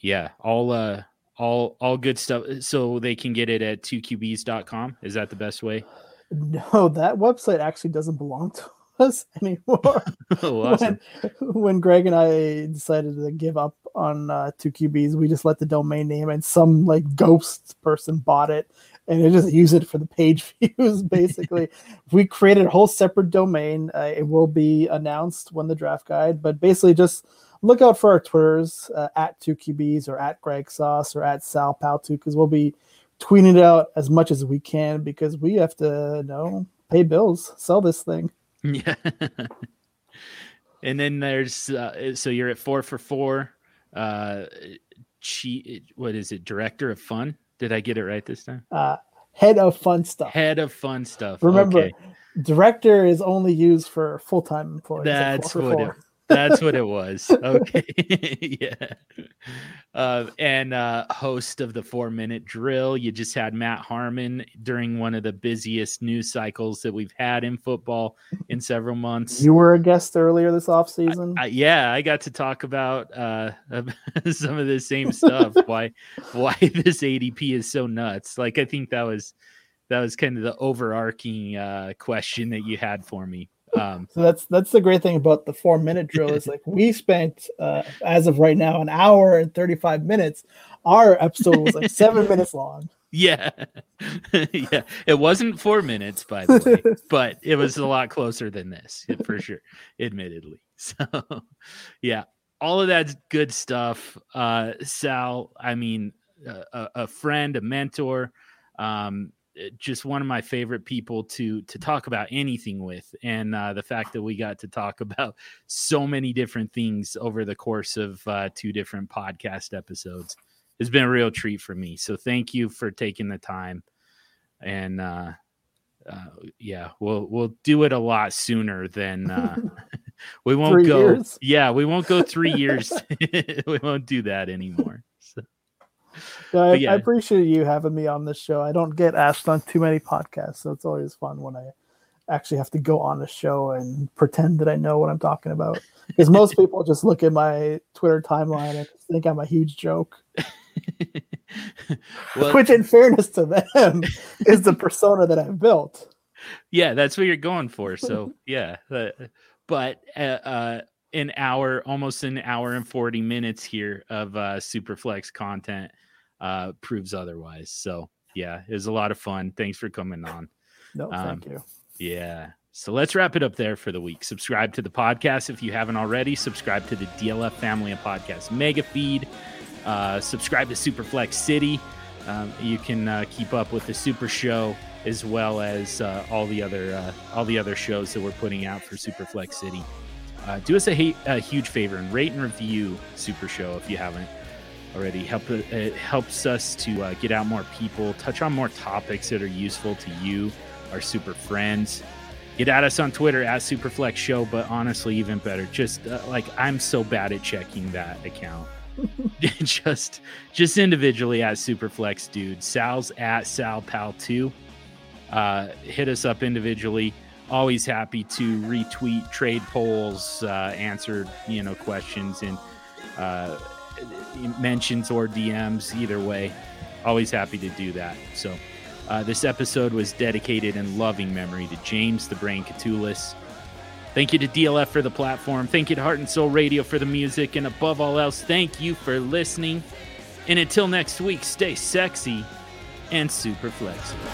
S3: yeah all uh all all good stuff so they can get it at 2qbs.com is that the best way
S4: No, that website actually doesn't belong to [LAUGHS] us anymore. [LAUGHS]
S3: oh awesome
S4: when, [LAUGHS] when Greg and I decided to give up on uh, two QBs, we just let the domain name and some like ghost person bought it and it just use it for the page views. Basically, we created a whole separate domain. Uh, it will be announced when the draft guide, but basically just look out for our Twitters uh, at two QBs or at Greg Sauce or at Sal Pal 2 because we'll be tweeting it out as much as we can because we have to you know pay bills, sell this thing.
S3: Yeah. [LAUGHS] and then there's uh, so you're at four for four. Uh, she, what is it? Director of fun. Did I get it right this time?
S4: Uh, head of fun stuff.
S3: Head of fun stuff.
S4: Remember,
S3: Okay.
S4: director is only used for full time employees. at
S3: That's
S4: four
S3: what it. That's what it was. Okay. [LAUGHS] yeah. Uh, and uh, host of the four minute drill. You just had Matt Harmon during one of the busiest news cycles that we've had in football in several months.
S4: You were a guest earlier this off season.
S3: I, yeah, I got to talk about uh, [LAUGHS] some of the same stuff. [LAUGHS] why why this ADP is so nuts? Like I think that was that was kind of the overarching uh, question that you had for me. Um,
S4: so that's that's the great thing about the four minute drill is like we spent uh, as of right now an hour and thirty five minutes. Our episode was like seven [LAUGHS] minutes long.
S3: yeah, [LAUGHS] yeah, it wasn't four minutes by the way, [LAUGHS] but it was a lot closer than this for sure, admittedly. So, yeah, all of that's good stuff. Uh, Sal, I mean, uh, a, a friend, a mentor, um, just one of my favorite people to to talk about anything with, and uh, the fact that we got to talk [LAUGHS] about so many different things over the course of uh, two different podcast episodes has been a real treat for me. So thank you for taking the time, and uh, uh, yeah, we'll we'll do it a lot sooner than uh, [LAUGHS] [LAUGHS] we won't
S4: Three
S3: go.
S4: years?
S3: Yeah, we won't go three years. we won't do that anymore.
S4: I,
S3: yeah.
S4: I appreciate you having me on this show. I don't get asked on too many podcasts, so it's always fun when I actually have to go on a show and pretend that I know what I'm talking about. Because most [LAUGHS] people just look at my Twitter timeline and think I'm a huge joke. [LAUGHS]
S3: well,
S4: Which, in fairness to them, [LAUGHS] is the persona that I've built.
S3: yeah, that's what you're going for. So yeah, uh, but uh, uh, an hour, almost an hour and forty minutes here of uh, Superflex content uh, proves otherwise. So yeah, it was a lot of fun. Thanks for coming on.
S4: No,
S3: Um,
S4: thank you.
S3: Yeah. So let's wrap it up there for the week. Subscribe to the podcast if you haven't already. Subscribe to the DLF Family of Podcasts mega feed. Uh, subscribe to Superflex City. Um, you can uh, keep up with the Super Show as well as uh, all the other uh, all the other shows that we're putting out for Superflex City. Uh, do us a, ha- a huge favor and rate and review Super Show if you haven't already. Help it helps us to uh, get out more people, touch on more topics that are useful to you, our super friends. Get at us on Twitter at Superflex Show, but honestly, even better, just uh, like I'm so bad at checking that account. [LAUGHS] [LAUGHS] just just individually at Superflex Dude. Sal's at Sal Pal 2. Uh, hit us up individually. Always happy to retweet trade polls, uh, answer you know questions and uh, mentions or DMs. Either way, always happy to do that. So. Uh, this episode was dedicated in loving memory to James the Brain Koutoulas. Thank you to DLF for the platform. Thank you to Heart and Soul Radio for the music. And above all else, thank you for listening. And until next week, stay sexy and super flexible.